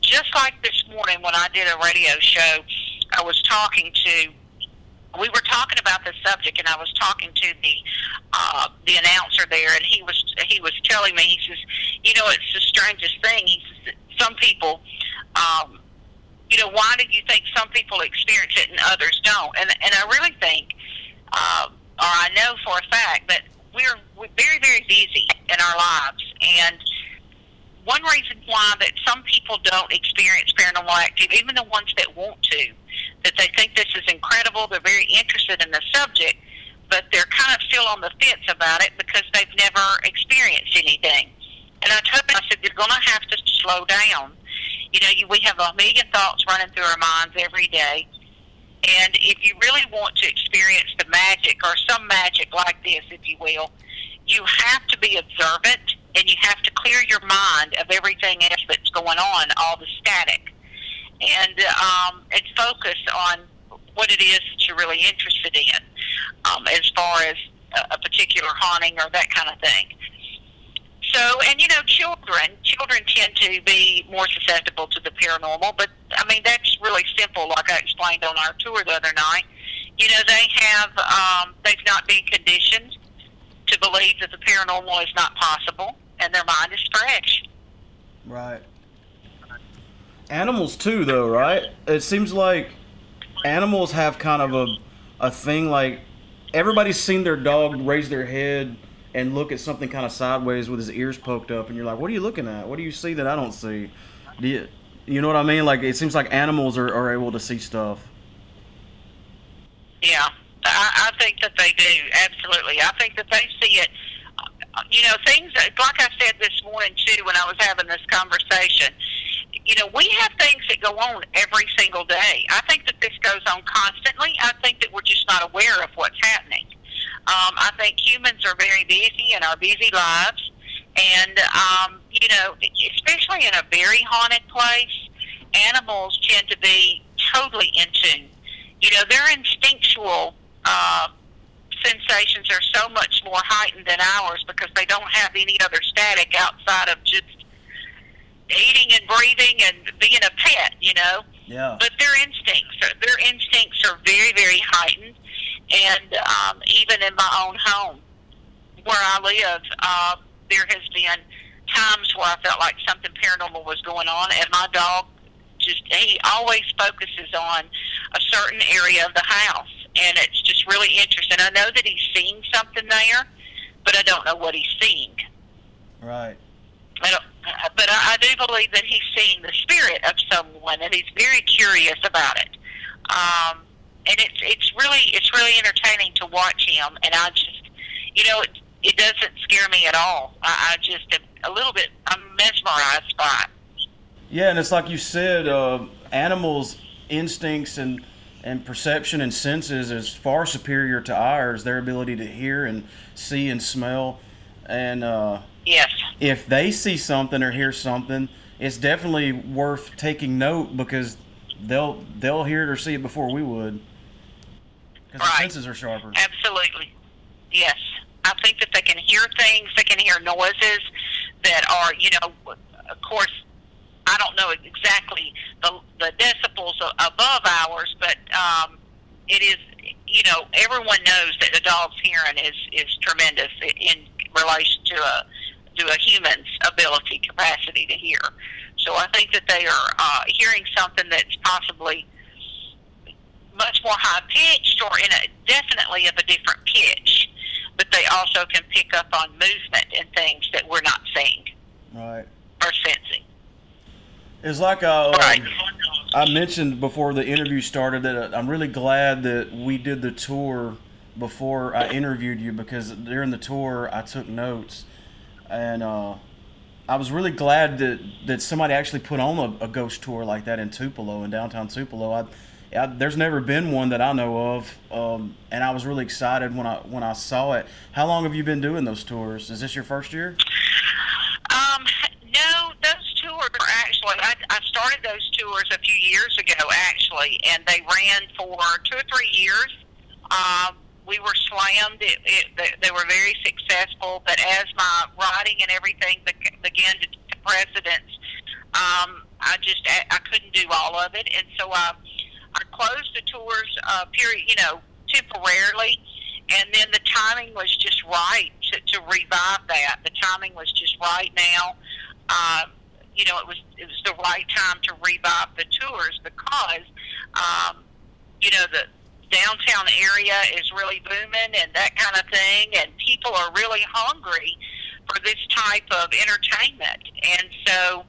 Just like this morning when I did a radio show, I was talking to. We were talking about the subject, and I was talking to the uh, the announcer there, and he was he was telling me. He says, "You know, it's the strangest thing." He says, "Some people." Um, you know, why do you think some people experience it and others don't? And and I really think, uh, or I know for a fact that we're, we're very very busy in our lives, and one reason why that some people don't experience paranormal activity, even the ones that want to, that they think this is incredible, they're very interested in the subject, but they're kind of still on the fence about it because they've never experienced anything. And I told them, I said, you're going to have to slow down. You know, you, we have a million thoughts running through our minds every day. And if you really want to experience the magic or some magic like this, if you will, you have to be observant and you have to clear your mind of everything else that's going on, all the static, and um, and focus on what it is that you're really interested in, um, as far as a, a particular haunting or that kind of thing. So, and you know, children children tend to be more susceptible to the paranormal, but I mean that's really simple. Like I explained on our tour the other night, you know, they have um, they've not been conditioned to believe that the paranormal is not possible, and their mind is fresh. Right. Animals too, though, right? It seems like animals have kind of a a thing like everybody's seen their dog raise their head and look at something kind of sideways with his ears poked up, and you're like, "What are you looking at? What do you see that I don't see?" Do you, you know what I mean? Like it seems like animals are, are able to see stuff. Yeah, I, I think that they do. Absolutely, I think that they see it. You know, things like I said this morning too when I was having this conversation. You know, we have things that go on every single day. I think that this goes on constantly. I think that we're just not aware of what's happening. Um, I think humans are very busy in our busy lives, and um, you know, especially in a very haunted place, animals tend to be totally in tune. You know, their instinctual uh, sensations are so much more heightened than ours because they don't have any other static outside of just eating and breathing and being a pet. You know, Yeah. but their instincts, are, their instincts are very, very heightened. And um, even in my own home, where I live, uh, there has been times where I felt like something paranormal was going on, and my dog just he always focuses on a certain area of the house, and it's just really interesting. I know that he's seeing something there, but I don't know what he's seeing. Right. I don't, but I, I do believe that he's seeing the spirit of someone, and he's very curious about it. Um, and it's it's really it's really entertaining to watch him, and I just you know it, it doesn't scare me at all. I, I just am a little bit I'm mesmerized by it. Yeah, and it's like you said, uh, animals' instincts and and perception and senses is far superior to ours. Their ability to hear and see and smell, and uh, Yes, if they see something or hear something, it's definitely worth taking note because they'll they'll hear it or see it before we would. Because Right. the senses are sharper. absolutely. Yes, I think that they can hear things. They can hear noises that are you know of course. I don't know exactly the, the decibels above ours, but um, it is, you know, everyone knows that a dog's hearing is, is tremendous in relation to a to a human's ability capacity to hear. So I think that they are uh, hearing something that's possibly much more high pitched or in a definitely of a different pitch, but they also can pick up on movement and things that we're not seeing Right. or sensing. It's like uh, Right. I mentioned before the interview started that uh, I'm really glad that we did the tour before I interviewed you because during the tour I took notes and uh, I was really glad that, that somebody actually put on a, a ghost tour like that in Tupelo in downtown Tupelo. I, I, there's never been one that I know of, um, and I was really excited when I when I saw it. How long have you been doing those tours? Is this your first year? Um, no, those tours were actually, I, I started those tours a few years ago, actually, and they ran for two or three years. Um, we were slammed. It, it, they, were very successful, but as my writing and everything be- began to take precedence, um, I just, I, I couldn't do all of it, and so I, I closed the tours, uh, period, you know, temporarily, and then the timing was just right to, to revive that. The timing was just right now. Um, you know, it was it was the right time to revive the tours because, um, you know, the downtown area is really booming and that kind of thing, and people are really hungry for this type of entertainment, and so.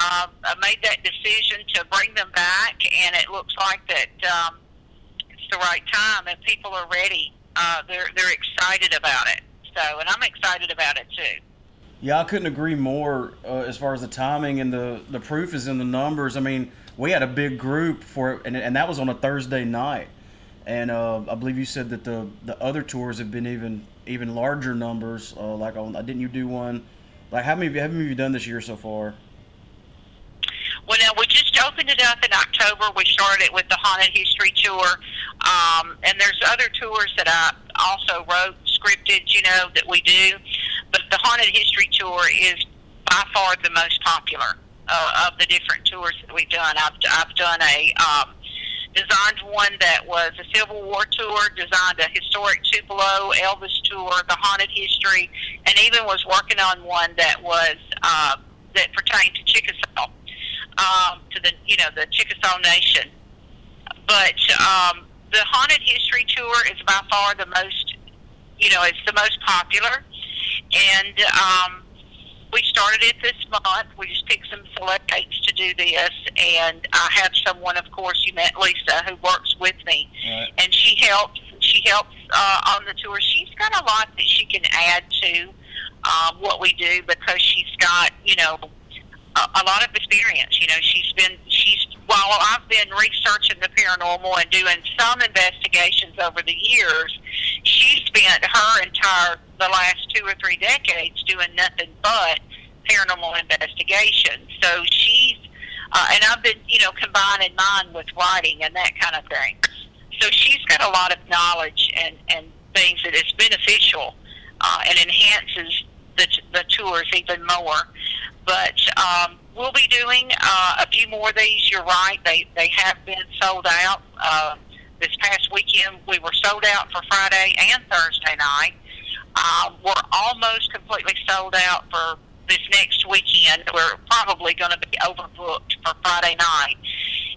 Um, I made that decision to bring them back, and it looks like that um, it's the right time, and people are ready. Uh, they're they're excited about it. So, and I'm excited about it too. Yeah, I couldn't agree more uh, as far as the timing and the the proof is in the numbers. I mean, we had a big group for and and that was on a Thursday night, and uh, I believe you said that the the other tours have been even even larger numbers. Uh, like on, didn't you do one? Like how many how many have you done this year so far? Well, now we just opened it up in October. We started with the Haunted History Tour, um, and there's other tours that I also wrote, scripted, you know, that we do. But the Haunted History Tour is by far the most popular uh, of the different tours that we've done. I've, I've done a um, designed one that was a Civil War tour, designed a historic Tupelo Elvis tour, the Haunted History, and even was working on one that was uh, that pertained to Chickasaw um, to the you know the Chickasaw Nation. But um, the haunted history tour is by far the most you know it's the most popular, and um, we started it this month. We just picked some select dates to do this, and I have someone, of course, you met Lisa, who works with me, Right. and she helps. She helps uh, on the tour. She's got a lot that she can add to um, what we do because she's got you know a, lot of experience. You know, she's been she's while I've been researching the paranormal and doing some investigations over the years, she spent her entire the last two or three decades doing nothing but paranormal investigation. So she's uh, and I've been you know combining mine with writing and that kind of thing. So she's got a lot of knowledge and and things that is beneficial uh, and enhances the the tours even more but um, we'll be doing uh, a few more of these. You're right; they they have been sold out. Uh, this past weekend, we were sold out for Friday and Thursday night. Uh, we're almost completely sold out for this next weekend. We're probably going to be overbooked for Friday night,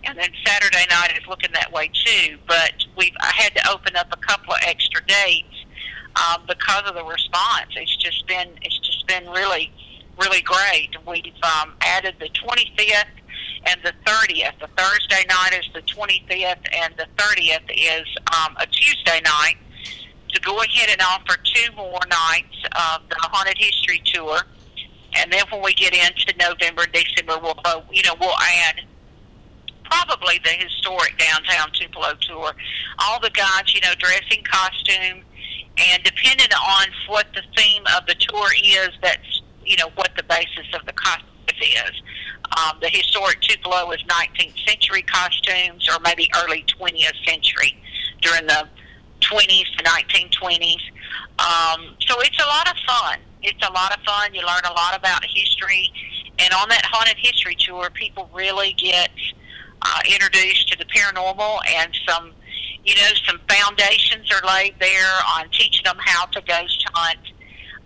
and then Saturday night is looking that way too. But we've had to open up a couple of extra dates um, because of the response. It's just been it's just been really really great. We've um, added the 25th and the 30th. The Thursday night is the 25th, and the 30th is um, a Tuesday night. To go ahead and offer two more nights of the Haunted History Tour, and then when we get into November and December, we'll uh, you know we'll add probably the historic downtown Tupelo tour. All the guys, you know, dressing costume, and depending on what the theme of the tour is, that's you know what the basis of the costume is. Um, the historic Tupelo is 19th century costumes, or maybe early 20th century during the 20s to 1920s. Um, so it's a lot of fun. It's a lot of fun. You learn a lot about history, and on that haunted history tour, people really get uh, introduced to the paranormal and some, you know, some foundations are laid there on teaching them how to ghost hunt.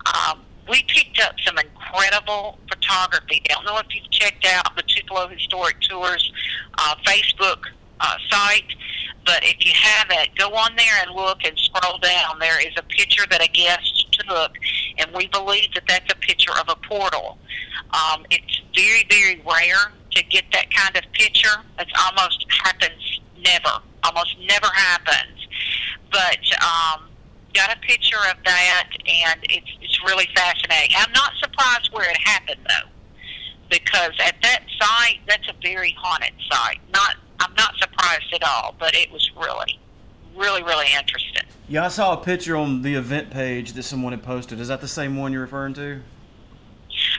Um, we picked up some incredible photography. I don't know if you've checked out the Tupelo Historic Tours uh, Facebook uh, site, but if you haven't, go on there and look and scroll down. There is a picture that a guest took, and we believe that that's a picture of a portal. Um, it's very, very rare to get that kind of picture. It almost happens never, almost never happens. But um, got a picture of that, and it's it's really fascinating. I'm not surprised where it happened though, because at that site, that's a very haunted site. Not I'm not surprised at all, but it was really, really, really interesting. Yeah, I saw a picture on the event page that someone had posted. Is that the same one you're referring to?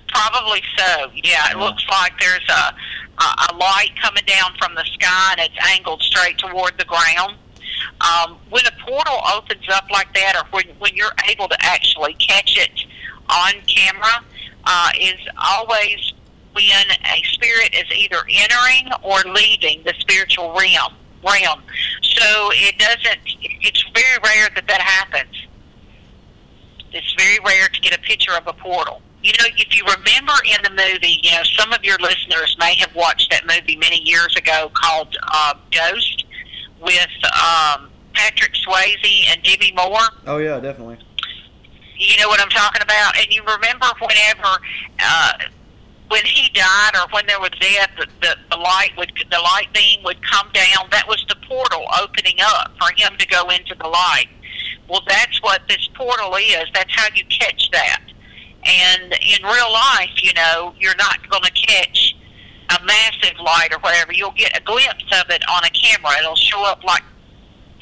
Probably so. Yeah, it Yeah. looks like there's a, a a light coming down from the sky, and it's angled straight toward the ground. Um, when a portal opens up like that, or when when you're able to actually catch it on camera, uh, is always when a spirit is either entering or leaving the spiritual realm. Realm. So it doesn't. It's very rare that that happens. It's very rare to get a picture of a portal. You know, if you remember in the movie, you know, some of your listeners may have watched that movie many years ago called uh, Ghost with um, Patrick Swayze and Demi Moore. Oh yeah, definitely. You know what I'm talking about? And you remember whenever uh, when he died or when there was death, the, the, the light would the light beam would come down. That was the portal opening up for him to go into the light. Well, that's what this portal is. That's how you catch that. And in real life, you know, you're not going to catch a massive light or whatever. You'll get a glimpse of it on a camera. It'll show up like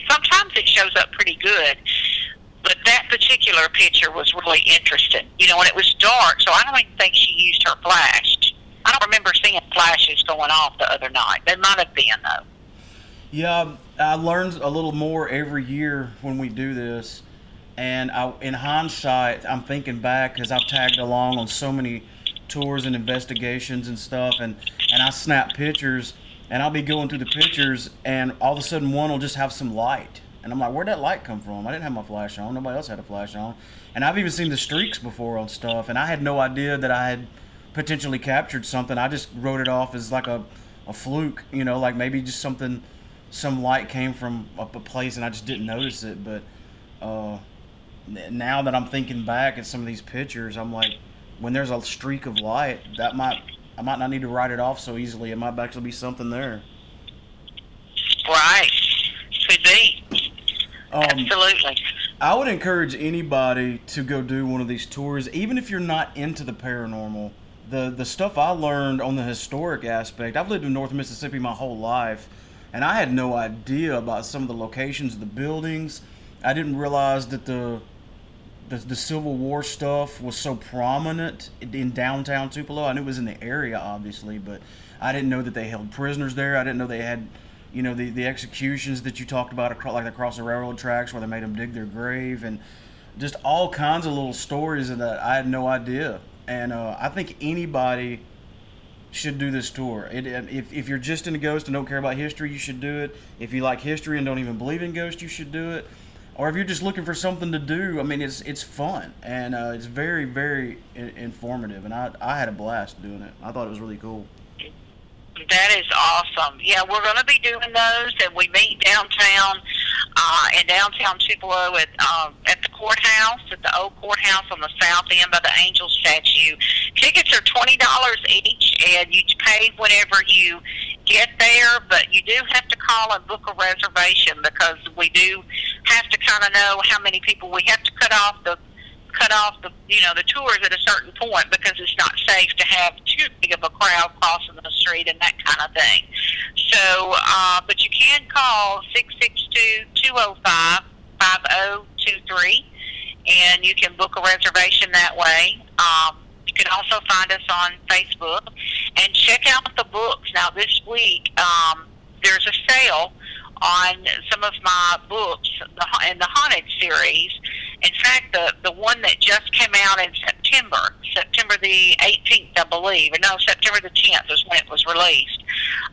sometimes it shows up pretty good. But that particular picture was really interesting. You know, and it was dark, so I don't even think she used her flash. I don't remember seeing flashes going off the other night. There might have been though. Yeah, I learned a little more every year when we do this, and I, in hindsight, I'm thinking back because I've tagged along on so many tours and investigations and stuff, and and I snap pictures, and I'll be going through the pictures, and all of a sudden one will just have some light, and I'm like, where'd that light come from? I didn't have my flash on. Nobody else had a flash on, and I've even seen the streaks before on stuff, and I had no idea that I had potentially captured something. I just wrote it off as like a a fluke, you know, like maybe just something some light came from a place and I just didn't notice it. But uh, now that I'm thinking back at some of these pictures, I'm like, when there's a streak of light, that might I might not need to write it off so easily. It might actually be something there. Right. Could be. Um, Absolutely. I would encourage anybody to go do one of these tours, even if you're not into the paranormal. The the stuff I learned on the historic aspect. I've lived in North Mississippi my whole life, and I had no idea about some of the locations of the buildings. I didn't realize that the the, the Civil War stuff was so prominent in downtown Tupelo. I knew it was in the area, obviously, but I didn't know that they held prisoners there. I didn't know they had, you know, the, the executions that you talked about, across, like across the railroad tracks where they made them dig their grave, and just all kinds of little stories that I had no idea. And uh, I think anybody should do this tour. It, if, if you're just into ghosts and don't care about history, you should do it. If you like history and don't even believe in ghosts, you should do it. Or if you're just looking for something to do, I mean, it's it's fun and uh, it's very very I- informative, and I I had a blast doing it. I thought it was really cool. That is awesome. Yeah, we're going to be doing those, and we meet downtown uh, in downtown Tupelo at um, at the courthouse, at the old courthouse on the south end by the angel statue. Tickets are twenty dollars each, and you pay whenever you get there. But you do have to call and book a reservation because we do have to kind of know how many people we have to cut off the cut off the you know the tours at a certain point because it's not safe to have too big of a crowd crossing the street and that kind of thing. So, uh, but you can call six six two two zero five five zero two three, and you can book a reservation that way. Um, you can also find us on Facebook and check out the books. Now, this week um, there's a sale on some of my books in the haunted series. In fact, the the one that just came out in September, September the 18th, I believe, or no, September the 10th is when it was released.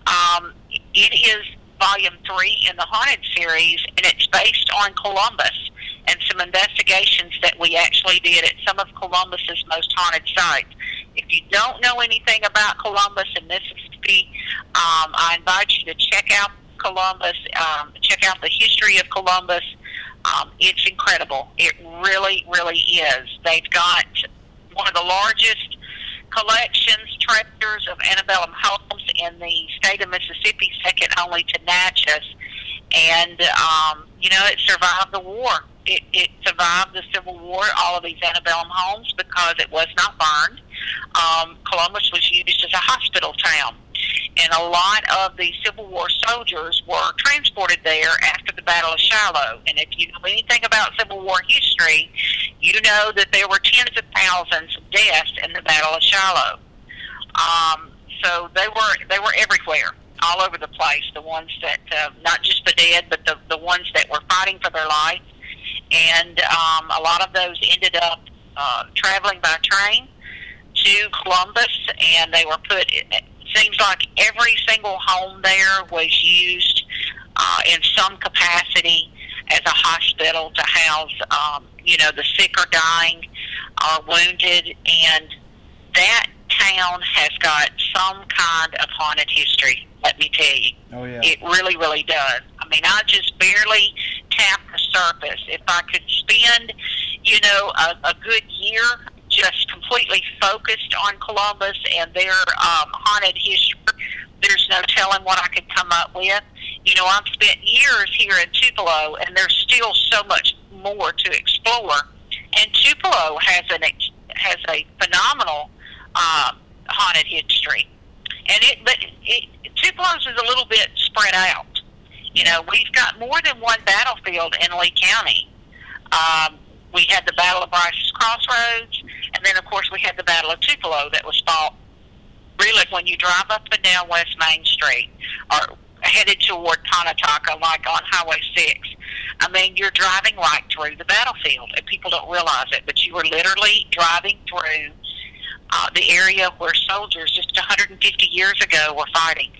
Um, it is volume three in the haunted series, and it's based on Columbus and some investigations that we actually did at some of Columbus's most haunted sites. If you don't know anything about Columbus and Mississippi, um, I invite you to check out Columbus, um, check out the history of Columbus. Um, it's incredible. It really, really is. They've got one of the largest collections, treasures of antebellum homes in the state of Mississippi, second only to Natchez. And, um, you know, it survived the war. It, it survived the Civil War, all of these antebellum homes, because it was not burned. Um, Columbus was used as a hospital town and a lot of the Civil War soldiers were transported there after the Battle of Shiloh. And if you know anything about Civil War history, you know that there were tens of thousands of deaths in the Battle of Shiloh. Um, so they were they were everywhere, all over the place. The ones that uh, not just the dead, but the the ones that were fighting for their life. And um, a lot of those ended up uh, traveling by train to Columbus, and they were put seems like every single home there was used uh, in some capacity as a hospital to house, um, you know, the sick or dying or wounded, and that town has got some kind of haunted history. Let me tell you. Oh yeah. It really, really does. I mean, I just barely tapped the surface. If I could spend, you know, a, a good year just completely focused on Columbus and their um, haunted history. There's no telling what I could come up with. You know, I've spent years here in Tupelo, and there's still so much more to explore. And Tupelo has an has a phenomenal um, haunted history, and it but it, Tupelo's is a little bit spread out. You know, we've got more than one battlefield in Lee County. Um, we had the Battle of Brice's Crossroads, and then of course we had the Battle of Tupelo that was fought really when you drive up and down West Main Street or headed toward Tonataca, like on Highway 6. I mean, you're driving right through the battlefield, and people don't realize it, but you were literally driving through uh, the area where soldiers just 150 years ago were fighting.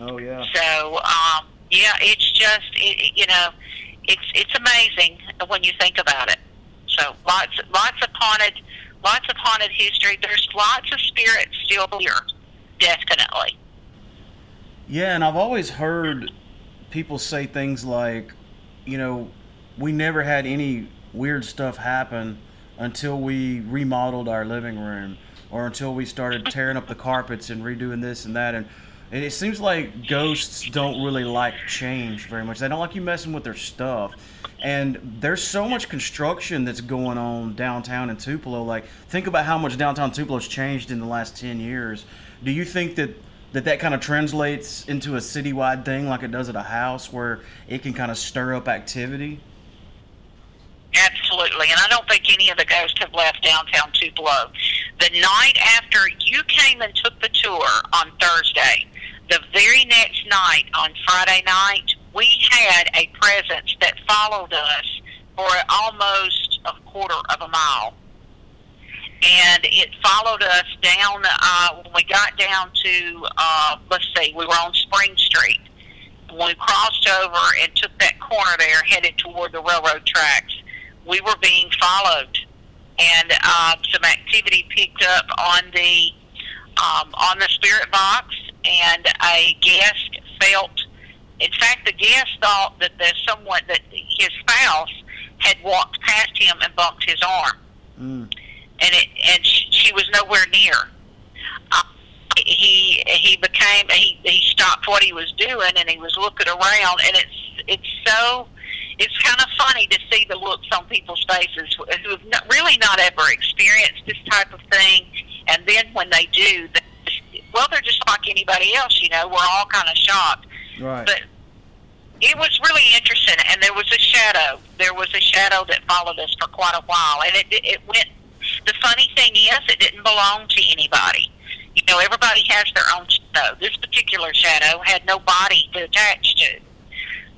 Oh yeah. So, um, yeah, it's just it, you know, it's it's amazing when you think about it. So lots lots of haunted lots of haunted history. There's lots of spirits still here, definitely. Yeah, and I've always heard people say things like, you know, we never had any weird stuff happen until we remodeled our living room or until we started tearing up the carpets and redoing this and that and and it seems like ghosts don't really like change very much. They don't like you messing with their stuff. And there's so much construction that's going on downtown in Tupelo. Like, think about how much downtown Tupelo's changed in the last 10 years. Do you think that that, that kind of translates into a citywide thing like it does at a house where it can kind of stir up activity? Absolutely, and I don't think any of the ghosts have left downtown Tupelo. The night after you came and took the tour on Thursday, the very next night on Friday night, we had a presence that followed us for almost a quarter of a mile. And it followed us down, uh, when we got down to, uh, let's see, we were on Spring Street. When we crossed over and took that corner there, headed toward the railroad tracks, we were being followed. And uh, some activity picked up on the um, on the spirit box and a guest felt. In fact, the guest thought that there's someone that his spouse had walked past him and bumped his arm, mm. and it and she, she was nowhere near. Uh, he he became he he stopped what he was doing and he was looking around, and it's it's so it's kind of funny to see the looks on people's faces who have not, really not ever experienced this type of thing, and then when they do, they well, they're just like anybody else, you know. We're all kind of shocked. Right. But it was really interesting, and there was a shadow. There was a shadow that followed us for quite a while, and it it went. The funny thing is, it didn't belong to anybody. You know, everybody has their own shadow. This particular shadow had no body to attach to,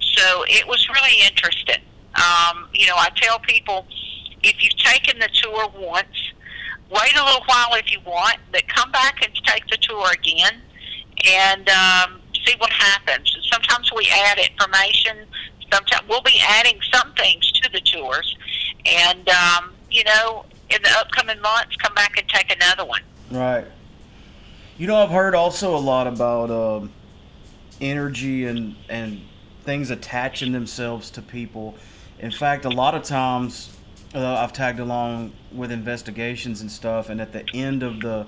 so it was really interesting. Um, you know, I tell people if you've taken the tour once wait a little while if you want, but come back and take the tour again and um, see what happens. Sometimes we add information. Sometimes we'll be adding some things to the tours, and um, you know, in the upcoming months, come back and take another one. Right. You know, I've heard also a lot about um, energy and and things attaching themselves to people. In fact, a lot of times uh, I've tagged along with investigations and stuff, and at the end of the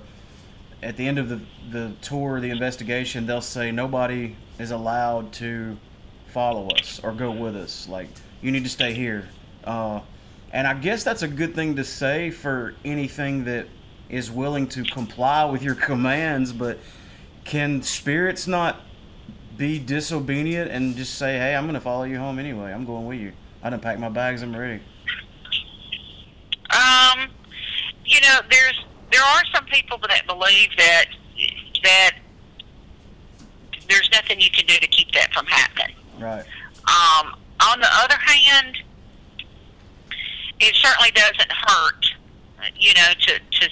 at the end of the the tour, the investigation, they'll say nobody is allowed to follow us or go with us. Like you need to stay here. Uh, and I guess that's a good thing to say for anything that is willing to comply with your commands. But can spirits not be disobedient and just say, "Hey, I'm going to follow you home anyway. I'm going with you. I done packed my bags. I'm ready." Um, you know, there's there are some people that believe that that there's nothing you can do to keep that from happening. Right. Um, on the other hand, it certainly doesn't hurt, you know, to to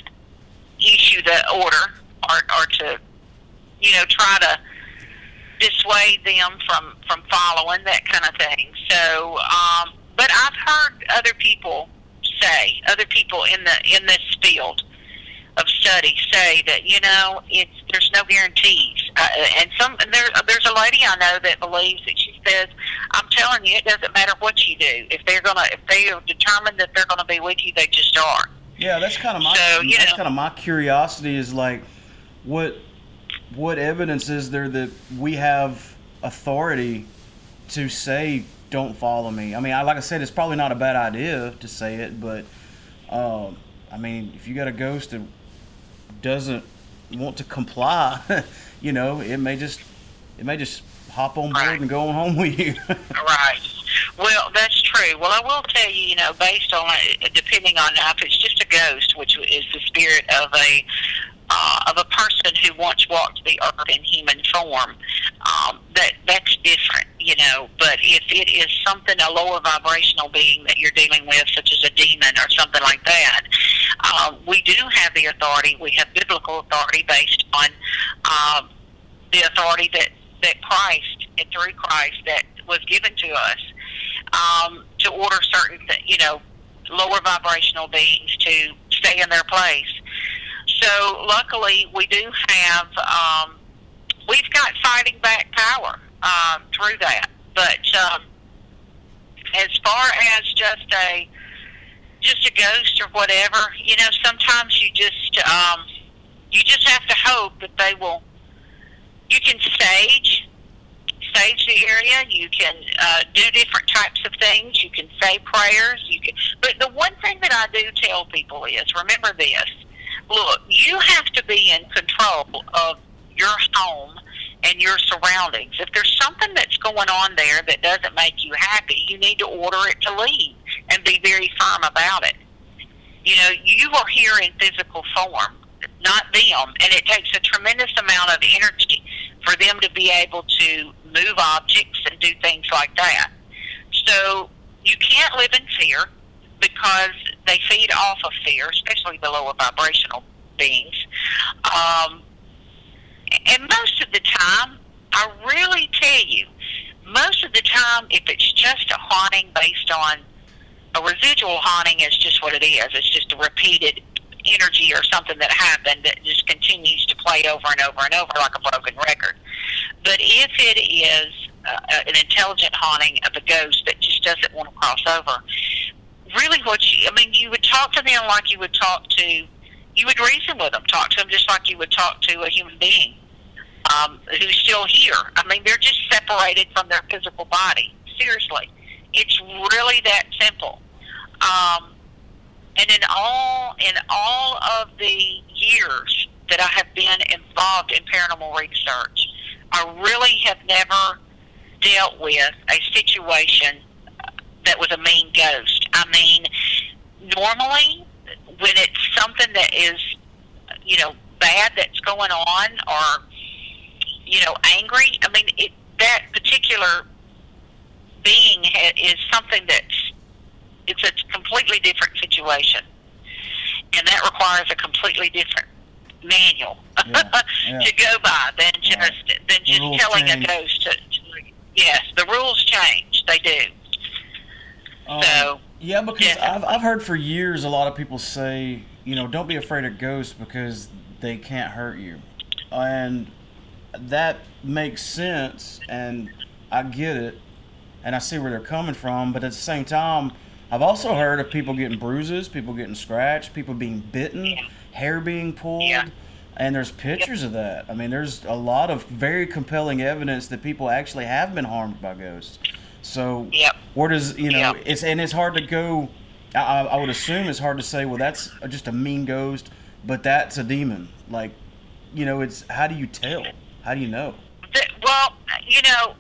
issue the order or or to you know try to dissuade them from from following that kind of thing. So, um, but I've heard other people say, other people in the in this field study say that you know it's there's no guarantees, uh, and some there there's a lady I know that believes that she says, "I'm telling you, it doesn't matter what you do. If they're gonna if they are determined that they're gonna be with you, they just are." Yeah, that's kind of my So, you that's know- kind of my curiosity is like, what what evidence is there that we have authority to say don't follow me? I mean, I, like I said, it's probably not a bad idea to say it, but um, I mean, if you got a ghost doesn't want to comply, you know, it may just it may just hop on board Right. and go on home with you. Right. Well, that's true. Well, I will tell you, you know, based on depending on if it's just a ghost, which is the spirit of a uh, of a person who once walked the earth in human form, um, that that's different, you know. But if it is something a lower vibrational being that you're dealing with, such as a demon or something like that, um, we do have the authority. We have biblical authority based on um, the authority that that Christ and through Christ that was given to us um, to order certain, th- you know, lower vibrational beings to stay in their place. So luckily, we do have um, we've got fighting back power um, through that. But um, as far as just a just a ghost or whatever, you know, sometimes you just um, you just have to hope that they will. You can stage stage the area. You can uh, do different types of things. You can say prayers. You can. But the one thing that I do tell people is remember this. Look, you have to be in control of your home and your surroundings. If there's something that's going on there that doesn't make you happy, you need to order it to leave and be very firm about it. You know, you are here in physical form, not them, and it takes a tremendous amount of energy for them to be able to move objects and do things like that. So you can't live in fear because they feed off of fear, especially the lower vibrational beings. Um, and most of the time, I really tell you, most of the time, if it's just a haunting based on a residual haunting, is just what it is. It's just a repeated energy or something that happened that just continues to play over and over and over like a broken record. But if it is uh, an intelligent haunting of a ghost that just doesn't want to cross over, really what you, I mean, you would talk to them like you would talk to, you would reason with them, talk to them just like you would talk to a human being um, who's still here. I mean, they're just separated from their physical body. Seriously. It's really that simple. Um, and in all in all of the years that I have been involved in paranormal research, I really have never dealt with a situation that was a mean ghost. I mean, normally when it's something that is, you know, bad that's going on or, you know, angry, I mean, it, that particular being ha- is something that's, it's a completely different situation. And that requires a completely different manual Yeah, yeah. to go by than just Right. than just telling change. a ghost to, to yes the rules change they do Um, So, yeah, because yeah. I've I've heard for years a lot of people say, you know, don't be afraid of ghosts because they can't hurt you, and that makes sense, and I get it, and I see where they're coming from. But at the same time, I've also heard of people getting bruises, people getting scratched, people being bitten, Yeah. hair being pulled. Yeah. And there's pictures of that. I mean, there's a lot of very compelling evidence that people actually have been harmed by ghosts. So, Yep. Where does you know? It's and it's hard to go. I, I would assume it's hard to say. Well, that's just a mean ghost, but that's a demon. Like, you know, it's how do you tell? How do you know? Well, you know,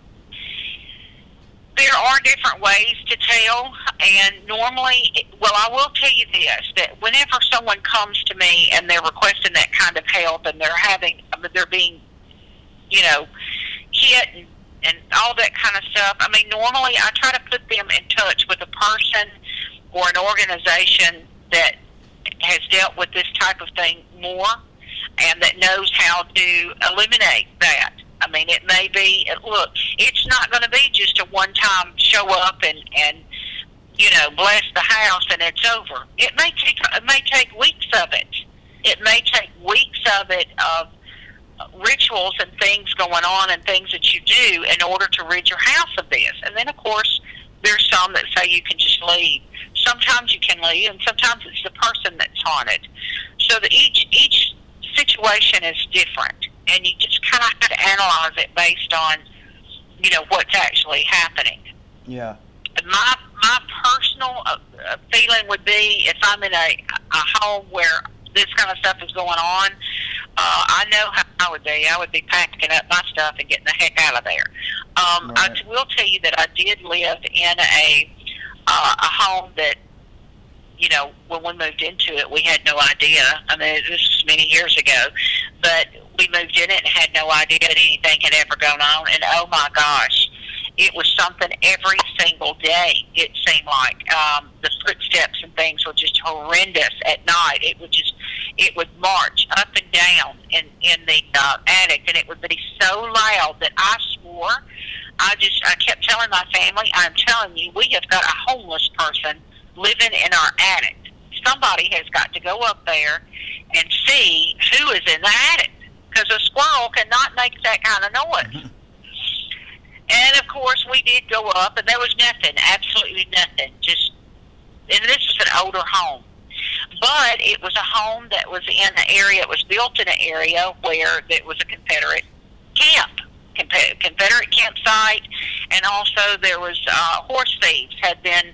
there are different ways to tell, and normally, well, I will tell you this: that whenever someone comes to me and they're requesting that kind of help, and they're having, they're being, you know, hit and, and all that kind of stuff. I mean, normally I try to put them in touch with a person or an organization that has dealt with this type of thing more and that knows how to eliminate that. I mean, it may be look. It's not going to be just a one-time show up and and you know bless the house and it's over. It may take it may take weeks of it. It may take weeks of it of rituals and things going on and things that you do in order to rid your house of this. And then of course there's some that say you can just leave. Sometimes you can leave, and sometimes it's the person that's haunted. So that each each situation is different, and you just kind of have to analyze it based on, you know, what's actually happening. Yeah. My my personal uh, uh, feeling would be if I'm in a a home where this kind of stuff is going on, uh, I know how I would be. I would be packing up my stuff and getting the heck out of there. Um, I Right. t- will tell you that I did live in a uh, a home that, you know, when we moved into it, we had no idea. I mean, this was many years ago, but we moved in it and had no idea that anything had ever gone on. And oh my gosh, it was something every single day. It seemed like um, the footsteps and things were just horrendous at night. It would just, it would march up and down in in the uh, attic, and it would be so loud that I swore. I just, I kept telling my family, I'm telling you, we have got a homeless person living in our attic. Somebody has got to go up there and see who is in the attic because a squirrel cannot make that kind of noise. And of course, we did go up, and there was nothing, absolutely nothing. Just, and this was an older home, but it was a home that was in an area. It was built in an area where it was a Confederate camp, Confederate campsite, and also there was uh, horse thieves had been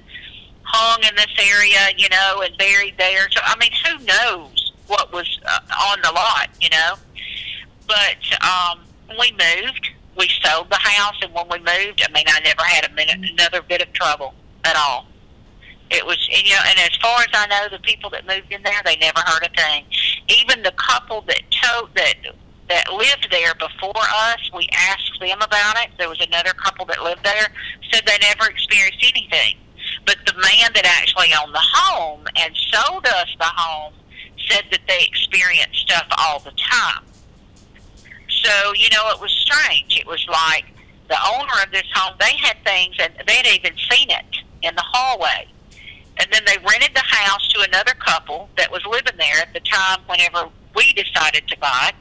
hung in this area, you know, and buried there. So I mean, who knows what was uh, on the lot, you know? But um, we moved. We sold the house, and when we moved, I mean, I never had a minute, another bit of trouble at all. It was, and, you know, and as far as I know, the people that moved in there, they never heard a thing. Even the couple that told that that lived there before us, we asked them about it. There was another couple that lived there, said they never experienced anything. But the man that actually owned the home and sold us the home said that they experienced stuff all the time. So, you know, it was strange. It was like the owner of this home, they had things and they had even seen it in the hallway. And then they rented the house to another couple that was living there at the time whenever we decided to buy it.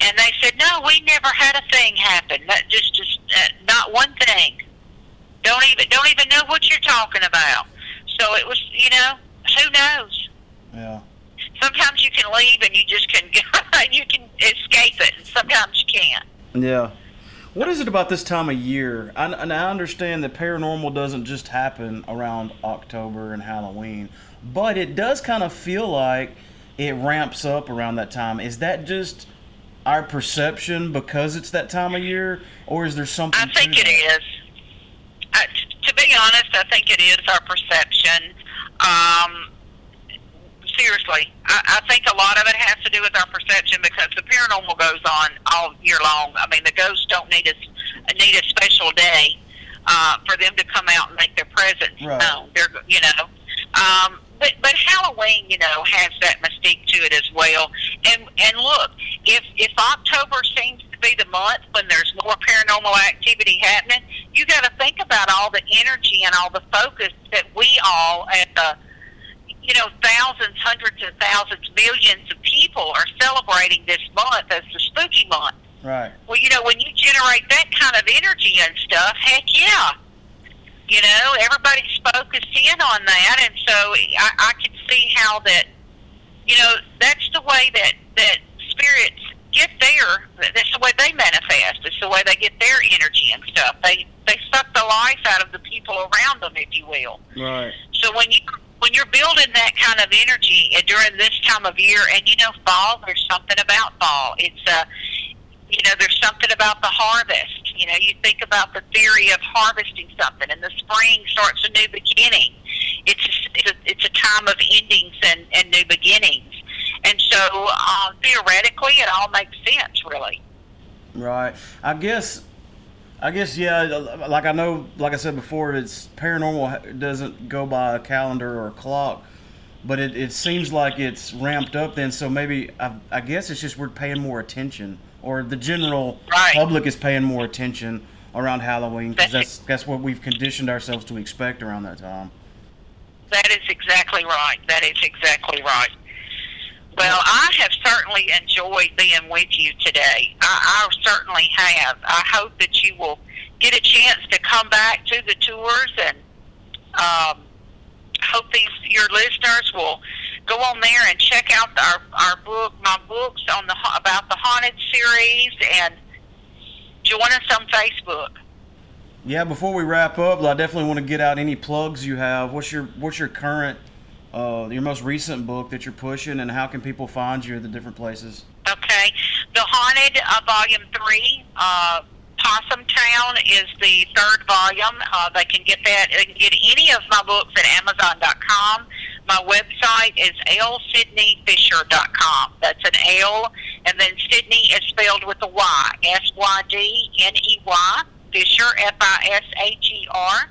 And they said, no, we never had a thing happen. Not just, just uh, not one thing. Don't even, don't even know what you're talking about. So it was, you know, who knows? Yeah. Sometimes you can leave and you just can and you can escape it and sometimes you can't Yeah. What is it about this time of year? I, and I understand that paranormal doesn't just happen around October and Halloween, but it does kind of feel like it ramps up around that time. Is that just our perception because it's that time of year, or is there something? i think it is I, t- to be honest i think it is our perception um seriously I, I think a lot of it has to do with our perception because the paranormal goes on all year long i mean the ghosts don't need a need a special day uh, for them to come out and make their presence Right. known they're you know um but but Halloween, you know, has that mystique to it as well. And and look, if if October seems to be the month when there's more paranormal activity happening, you got to think about all the energy and all the focus that we all at the you know thousands, hundreds of thousands, millions of people are celebrating this month as the spooky month. Right. Well, you know, when you generate that kind of energy and stuff, heck yeah. You know, everybody's focused in on that, and so I, I could see how that, you know, that's the way that that spirits get there. That's the way they manifest. It's the way they get their energy and stuff. They they suck the life out of the people around them, if you will. Right. So when you when you're building that kind of energy uh, during this time of year, and you know, fall, there's something about fall. It's uh, you know, there's something about the harvest. You know, you think about the theory of harvesting something, and the spring starts a new beginning. It's a, it's a, it's a time of endings and, and new beginnings, and so uh, theoretically, it all makes sense, really. Right. I guess. I guess yeah. Like I know, like I said before, it's paranormal doesn't go by a calendar or a clock, but it, it seems like it's ramped up. Then so maybe I, I guess it's just we're paying more attention, or the general Right. public is paying more attention around Halloween because That's- that's that's what we've conditioned ourselves to expect around that time. That is exactly right. That is exactly right. Well, I have certainly enjoyed being with you today. I, I certainly have. I hope that you will get a chance to come back to the tours and um, hope these your listeners will go on there and check out our our book, my books on the about the haunted series, and join us on Facebook. Yeah, before we wrap up, I definitely want to get out any plugs you have. What's your what's your current, uh, your most recent book that you're pushing, and how can people find you at the different places? Okay. The Haunted, uh, Volume 3, uh, Possum Town is the third volume. Uh, they can get that. They can get any of my books at Amazon.com. My website is lsydneyfisher.com. That's an L, and then Sydney is spelled with a Y. S-Y-D-N-E-Y, Fisher, F-I-S-H-E-R,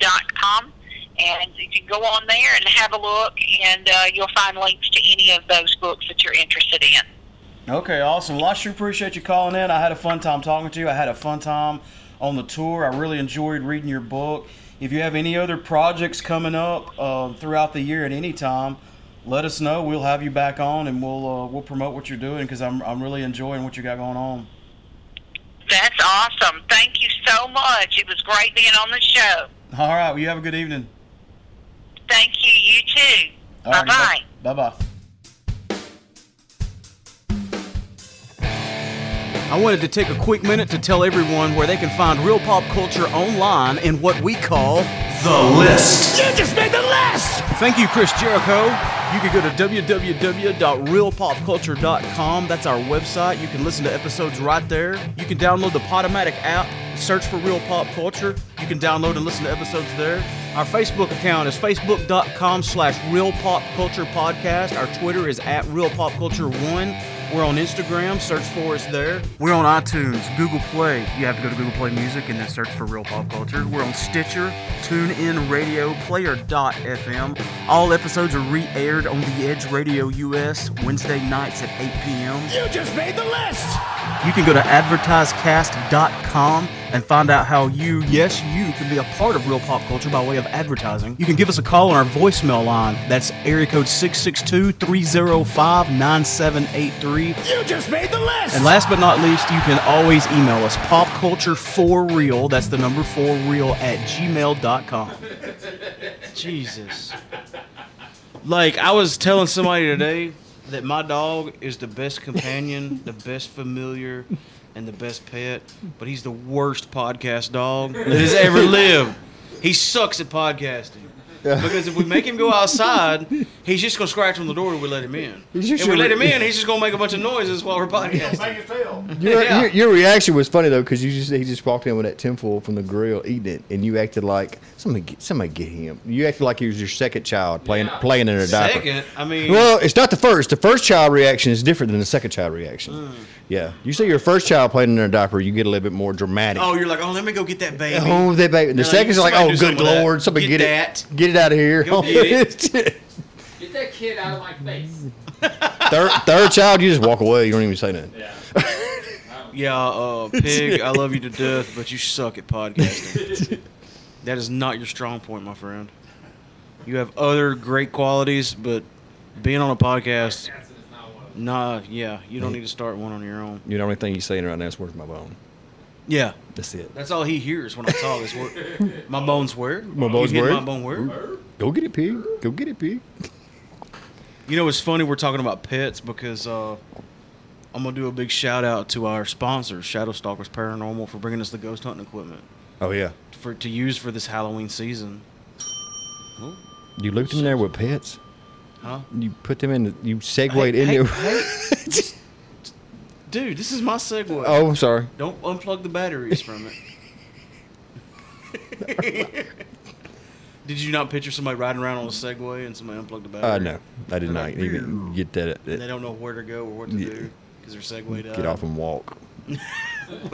dot com. And you can go on there and have a look, and uh, you'll find links to any of those books that you're interested in. Okay, awesome. Well, I sure appreciate you calling in. I had a fun time talking to you. I had a fun time on the tour. I really enjoyed reading your book. If you have any other projects coming up uh, throughout the year at any time, let us know. We'll have you back on, and we'll uh, we'll promote what you're doing because I'm I'm really enjoying what you got going on. That's awesome. Thank you so much. It was great being on the show. All right. Well, you have a good evening. Thank you. You too. Bye bye. Bye bye. I wanted to take a quick minute to tell everyone where they can find real pop culture online in what we call the list. You just made the list! Thank you, Chris Jericho. You can go to www.realpopculture.com. That's our website. You can listen to episodes right there. You can download the Podomatic app, search for Real Pop Culture. You can download and listen to episodes there. Our Facebook account is facebook.com slash Real Pop Culture Podcast. Our Twitter is at Real Pop Culture 1. We're on Instagram. Search for us there. We're on iTunes, Google Play. You have to go to Google Play Music and then search for Real Pop Culture. We're on Stitcher, TuneIn Radio, Player.fm. All episodes are re-aired on The Edge Radio US Wednesday nights at 8 p.m. You just made the list. You can go to advertisecast.com and find out how you, yes, you, can be a part of Real Pop Culture by way of advertising. You can give us a call on our voicemail line. That's area code 662-305-9783. You just made the list! And last but not least, you can always email us popculture4real, that's the number 4 real at gmail.com. Jesus. Like, I was telling somebody today that my dog is the best companion, the best familiar, and the best pet, but he's the worst podcast dog that has ever lived. He sucks at podcasting. Because if we make him go outside, he's just gonna scratch on the door and we let him in. If just we your- let him in, he's just gonna make a bunch of noises while we're podcasting. Your, Yeah. your, your reaction was funny though, because you just he just walked in with that tinfoil from the grill, eating it, and you acted like somebody get somebody get him. You acted like he was your second child playing playing in a diaper. Second, I mean, Well, it's not the first. The first child reaction is different than the second child reaction. Mm. Yeah, you say your first child playing in a diaper, you get a little bit more dramatic. oh, you're like, oh, let me go get that baby. Oh, that baby. The No, second is you- like, somebody oh, do good with that. lord, somebody Get get, that. it, get it out of here. Go get Get that kid out of my face. third, third child, you just walk away. You don't even say nothing. Yeah, uh, pig, I love you to death, but you suck at podcasting. that is not your strong point, my friend. You have other great qualities, but being on a podcast, nah, yeah, you don't need to start one on your own. You know, the only thing you're saying right now is worth my bone. Yeah, That's it. that's all he hears when I talk. Is where my bones where? My bones you get where? My bone where? Go get it, pig. Go get it, pig. You know, it's funny we're talking about pets because uh, I'm gonna do a big shout out to our sponsors, Shadow Stalkers Paranormal, for bringing us the ghost hunting equipment Oh yeah. for to use for this Halloween season. You looked in there with pets. Huh? You put them in. The, you segued Hey, in hey, there. hey, dude, this is my segue. oh, I'm sorry. Don't unplug the batteries from it. Did you not picture somebody riding around on a Segway and somebody unplugged the battery? Uh, no, I did not even get that. And they don't know where to go or what to Yeah. do because they're Segwayed get off and walk.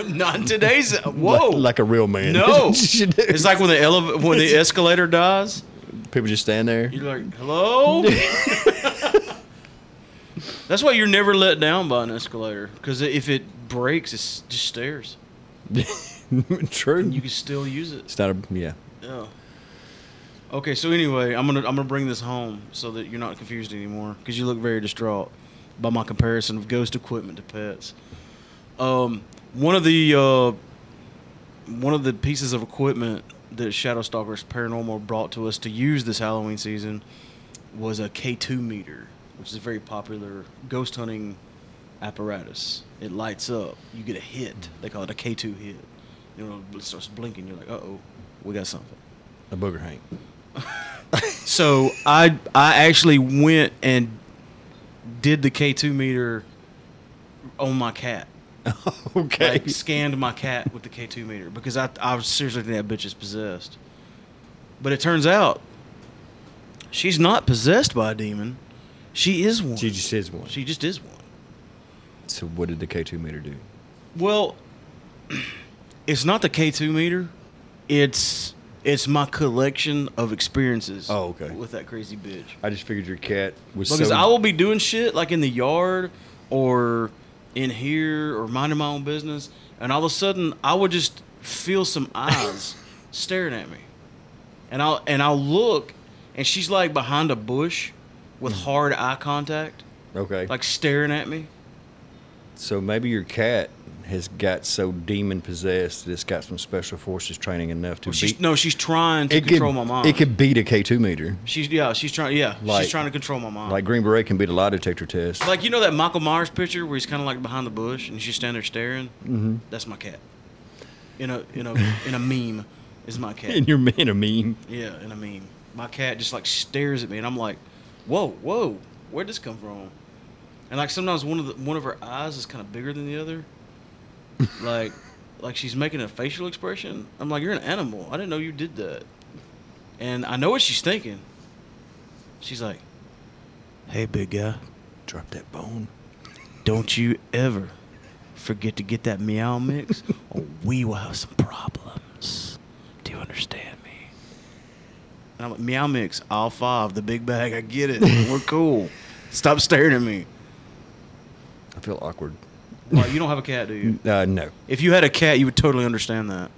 Not in today's. Whoa. Like, like a real man. no. It's like when the elev- when the escalator dies. people just stand there. You're like, hello. That's why you're never let down by an escalator because if it breaks, it's just stairs. True. You can still use it. it's not a yeah. Yeah. Okay, so anyway, I'm gonna I'm gonna bring this home so that you're not confused anymore because you look very distraught by my comparison of ghost equipment to pets. Um, one of the uh, one of the pieces of equipment that Shadow Stalkers Paranormal brought to us to use this Halloween season was a K2 meter, which is a very popular ghost hunting apparatus. It lights up. You get a hit. They call it a K2 hit. You know, it starts blinking. You're like, uh oh, we got something. A booger Hank. So I I actually went and did the K2 meter on my cat. okay. Like scanned my cat with the K2 meter because I I was seriously think that bitch is possessed. But it turns out she's not possessed by a demon. She is one. she just is one. She just is one. so what did the K two meter do? Well, it's not the K2 meter. It's it's my collection of experiences. Oh, okay. With that crazy bitch. I just figured your cat was Because so. I will be doing shit like in the yard or in here or minding my own business, and all of a sudden I would just feel some eyes staring at me, and I'll and I'll look, and she's like behind a bush with hard eye contact, okay. like staring at me. so maybe your cat has got so demon possessed that it's got some special forces training enough to she's, beat. no, she's trying to control could, my mind. It could beat a K two meter. She's yeah, she's trying yeah, Like- she's trying to control my mind. Like Green Beret can beat a lie detector test. Like you know that Michael Myers picture where he's kind of like behind the bush and she's standing there staring. Mm-hmm. That's my cat. In a in a in a meme, is my cat. and you're in a meme. yeah, in a meme. My cat just like stares at me and I'm like, whoa, whoa, where'd this come from? And like sometimes one of the one of her eyes is kind of bigger than the other. like like she's making a facial expression. I'm like, you're an animal. I didn't know you did that. And I know what she's thinking. She's like, hey, big guy. Drop that bone. Don't you ever forget to get that meow mix, or we will have some problems. Do you understand? And I'm like, meow mix, all five, the big bag. I get it. We're cool. Stop staring at me. I feel awkward. Well, you don't have a cat, do you? Uh, no. If you had a cat, you would totally understand that.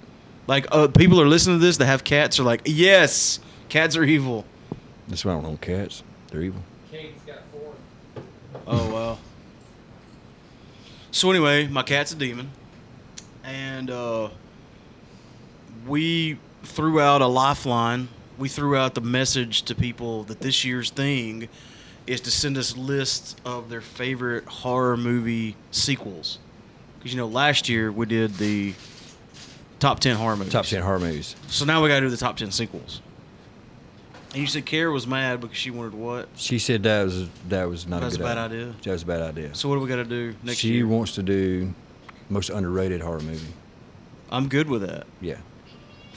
Like, uh, people are listening to this that have cats are like, yes, cats are evil. That's why I don't own cats. They're evil. Kate's got four. Oh well. So anyway, my cat's a demon, and uh, we threw out a lifeline. We threw out the message to people that this year's thing is to send us lists of their favorite horror movie sequels. Because you know, last year we did the top ten horror movies. Top ten horror movies. So now we got to do the top ten sequels. And you said Kara was mad because she wanted what? She said that was that was not That a good a bad idea? That was a bad idea. So what do we got to do next she year? wants to do most underrated horror movie. I'm good with that Yeah,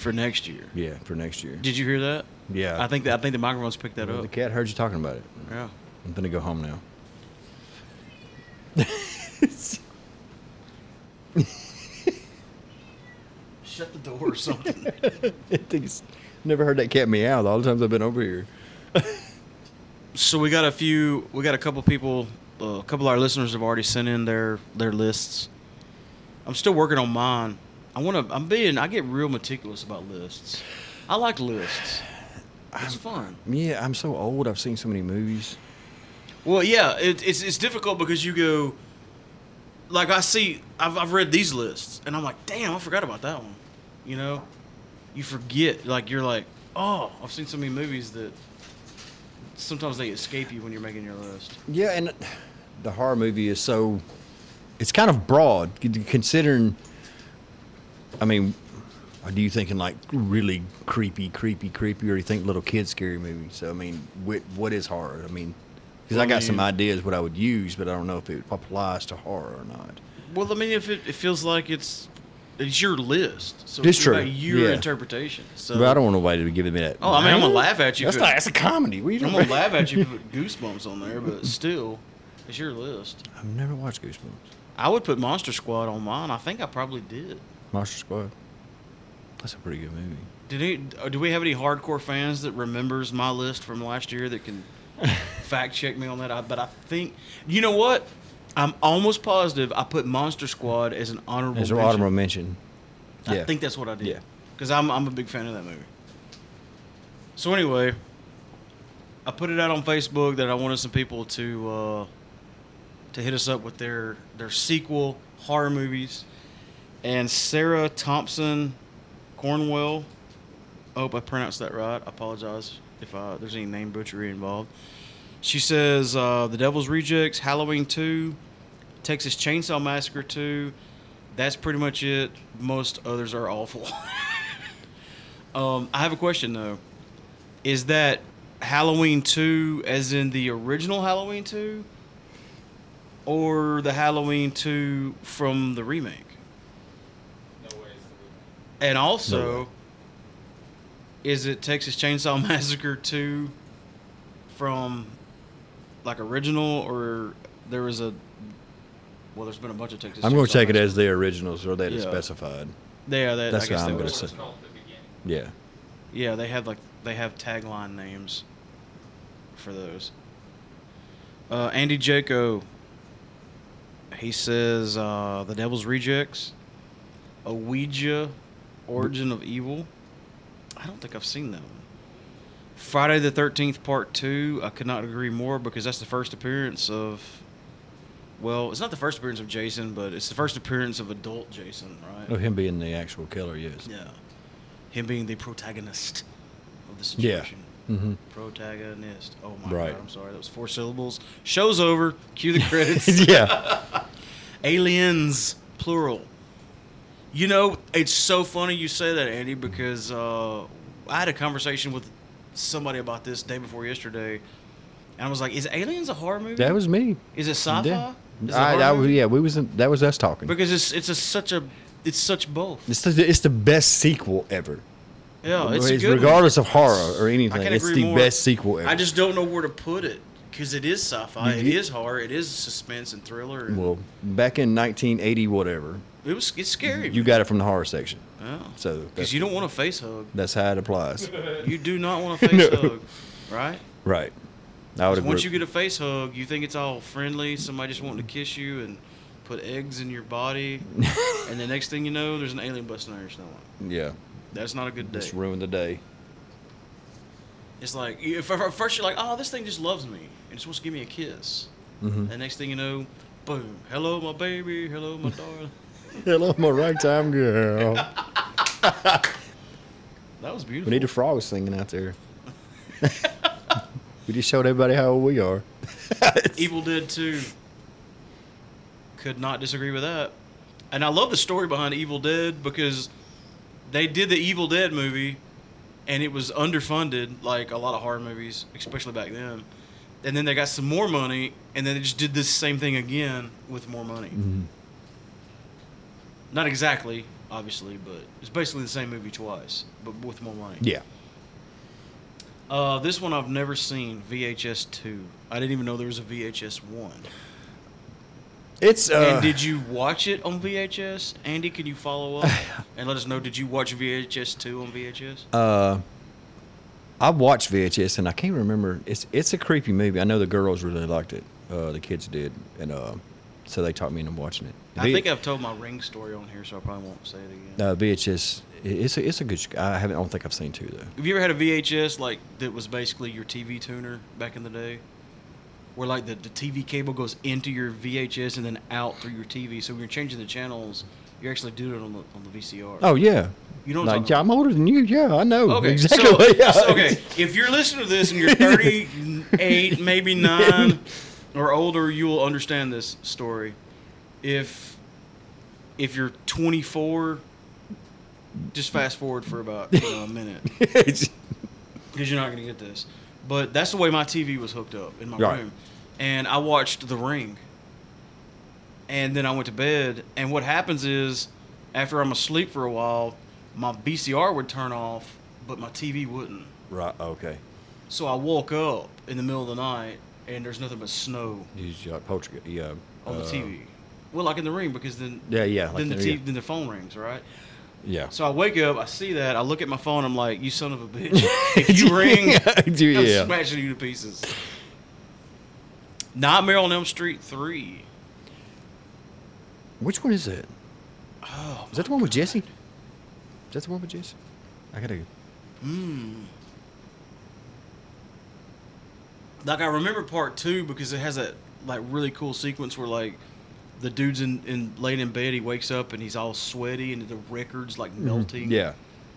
for next year. yeah, for next year. Did you hear that? Yeah, I think that I think the microphones picked that Well, up. the cat heard you talking about it. Yeah. I'm gonna go home now. Shut the door or something. I think it's never heard that cat meow all the times I've been over here. so we got a few. We got a couple people. Uh, a couple of our listeners have already sent in their their lists. I'm still working on mine. I want to. I'm being. I get real meticulous about lists. I like lists. It's fun. Yeah, I'm so old. I've seen so many movies. Well, yeah, it, it's it's difficult because you go. Like I see, I've I've read these lists, and I'm like, damn, I forgot about that one. You know, you forget. Like you're like, oh, I've seen so many movies that sometimes they escape you when you're making your list. Yeah, and the horror movie is so it's kind of broad considering. I mean, are you thinking like really creepy, creepy, creepy, or do you think little kid scary movie? So I mean, what what is horror? I mean, because Well, I I got some ideas what I would use, but I don't know if it applies to horror or not. Well, I mean, if it, it feels like it's it's your list, so It's it's true, your yeah. interpretation. So, but I don't want nobody to give me that. Oh, I mean, I'm gonna laugh at you. That's not. That's a comedy. What are you I'm gonna laugh at you if you put Goosebumps on there, but still, it's your list. I've never watched Goosebumps. I would put Monster Squad on mine. I think I probably did. Monster Squad. That's a pretty good movie. Did he, uh, do we have any hardcore fans that remembers my list from last year that can fact check me on that? I, but I think you know what? I'm almost positive I put Monster Squad as an honorable There's an mention. honorable mention. I Yeah. think that's what I did. Yeah. Because I'm, I'm a big fan of that movie. So anyway, I put it out on Facebook that I wanted some people to uh, to hit us up with their their sequel horror movies. And Sarah Thompson Cornwell, I hope I pronounced that right. I apologize if uh, there's any name butchery involved. She says uh, The Devil's Rejects, Halloween 2, Texas Chainsaw Massacre 2. That's pretty much it. Most others are awful. um, I have a question though. Is that Halloween 2 as in the original Halloween 2? Or the Halloween 2 from the remake? No way. It's the And also, way. is it Texas Chainsaw Massacre 2 from like original or there was a well there's been a bunch of Texas I'm going to take it as the originals, or that is Yeah. specified. Yeah, that, That's I guess what I'm gonna say. it's called at the beginning. Yeah. Yeah, they have like they have tagline names for those. Uh, Andy Jaco. He says uh, the Devil's Rejects, a Ouija, Origin of Evil. I don't think I've seen that one. Friday the Thirteenth Part Two. I could not agree more because that's the first appearance of. Well, it's not the first appearance of Jason, but it's the first appearance of adult Jason, right? Of him being the actual killer, yes. Yeah. Him being the protagonist of the Yeah. situation. Mm-hmm. Protagonist. Oh my Right. god, I'm sorry. That was four syllables. Show's over. Cue the credits. yeah. Aliens, plural. You know, it's so funny you say that, Andy, because uh, I had a conversation with somebody about this day before yesterday, and I was like, "Is Aliens a horror movie? That was me. Is it sci-fi? Yeah. Is it I, I yeah, we was in, that was us talking. Because it's it's a, such a it's such both. It's the, it's the best sequel ever. Yeah, it's, a good one. regardless of horror or anything. It's the more. best sequel ever. I just don't know where to put it because it is sci-fi, it You- is horror, it is suspense and thriller. And well, back in 1980, whatever, it was it's scary. you got it from the horror section. yeah. So because you don't want a face hug. that's how it applies. You do not want a face No. hug, right? right. I would 'Cause once you get a face hug, you think it's all friendly. Somebody just wanting to kiss you and put eggs in your body, and the next thing you know, there's an alien busting out your stomach. yeah, That's not a good day. just ruined the day. It's like if at first you're like, "Oh, this thing just loves me and just wants to give me a kiss," hmm and next thing you know, boom, hello my baby, hello my darling. Hello, my ragtime girl. That was beautiful. we need a frog singing out there. we just showed everybody how old we are. Evil Dead 2. Could not disagree with that. And I love the story behind Evil Dead because they did the Evil Dead movie and it was underfunded, like a lot of horror movies, especially back then. And then they got some more money and then they just did this same thing again with more money. Mhm. Not exactly, obviously, but it's basically the same movie twice, but with more money. Yeah. Uh, this one I've never seen, VHS 2. I didn't even know there was a VHS 1. It's uh, and did you watch it on VHS? Andy, can you follow up and let us know? Did you watch VHS 2 on VHS? Uh, I watched VHS and I can't remember. It's it's a creepy movie. I know the girls really liked it. Uh, the kids did, and uh, so they taught me into watching it. I V- think I've told my ring story on here, so I probably won't say it again. uh, VHS. It's a, it's a good. I haven't. I don't think I've seen two though. Have you ever had a VHS like that was basically your TV tuner back in the day? Where like the, the TV cable goes into your VHS and then out through your TV. So when you're changing the channels, you're actually doing it on the on the VCR. Oh yeah, You know Like, yeah, I'm older than you. Yeah, I know Okay, exactly. so, yeah. so, okay, if you're listening to this and you're 38, maybe nine or older, you will understand this story. If if you're 24, just fast forward for about you know, a minute because you're not going to get this. But that's the way my TV was hooked up in my Right. room, and I watched The Ring. And then I went to bed, and what happens is, after I'm asleep for a while, my VCR would turn off, but my TV wouldn't. right. Okay. So I woke up in the middle of the night, and there's nothing but snow Use like poltergeist. Yeah. on the uh, TV. Well, like in the ring, because then Yeah, yeah. Like then the there, TV, yeah. then the phone rings, right? Yeah. So I wake up, I see that, I look at my phone, I'm like, "You son of a bitch! if you ring, Dude, I'm yeah. smashing you to pieces." Nightmare on Elm Street three. Which one is that? Oh, Is that the one with Jesse? Is that the one with Jesse? I gotta. Hmm. Like I remember part two because it has that like really cool sequence where like the dude's in, in laying in bed, he wakes up and he's all sweaty and the records like melting. Mm-hmm. Yeah.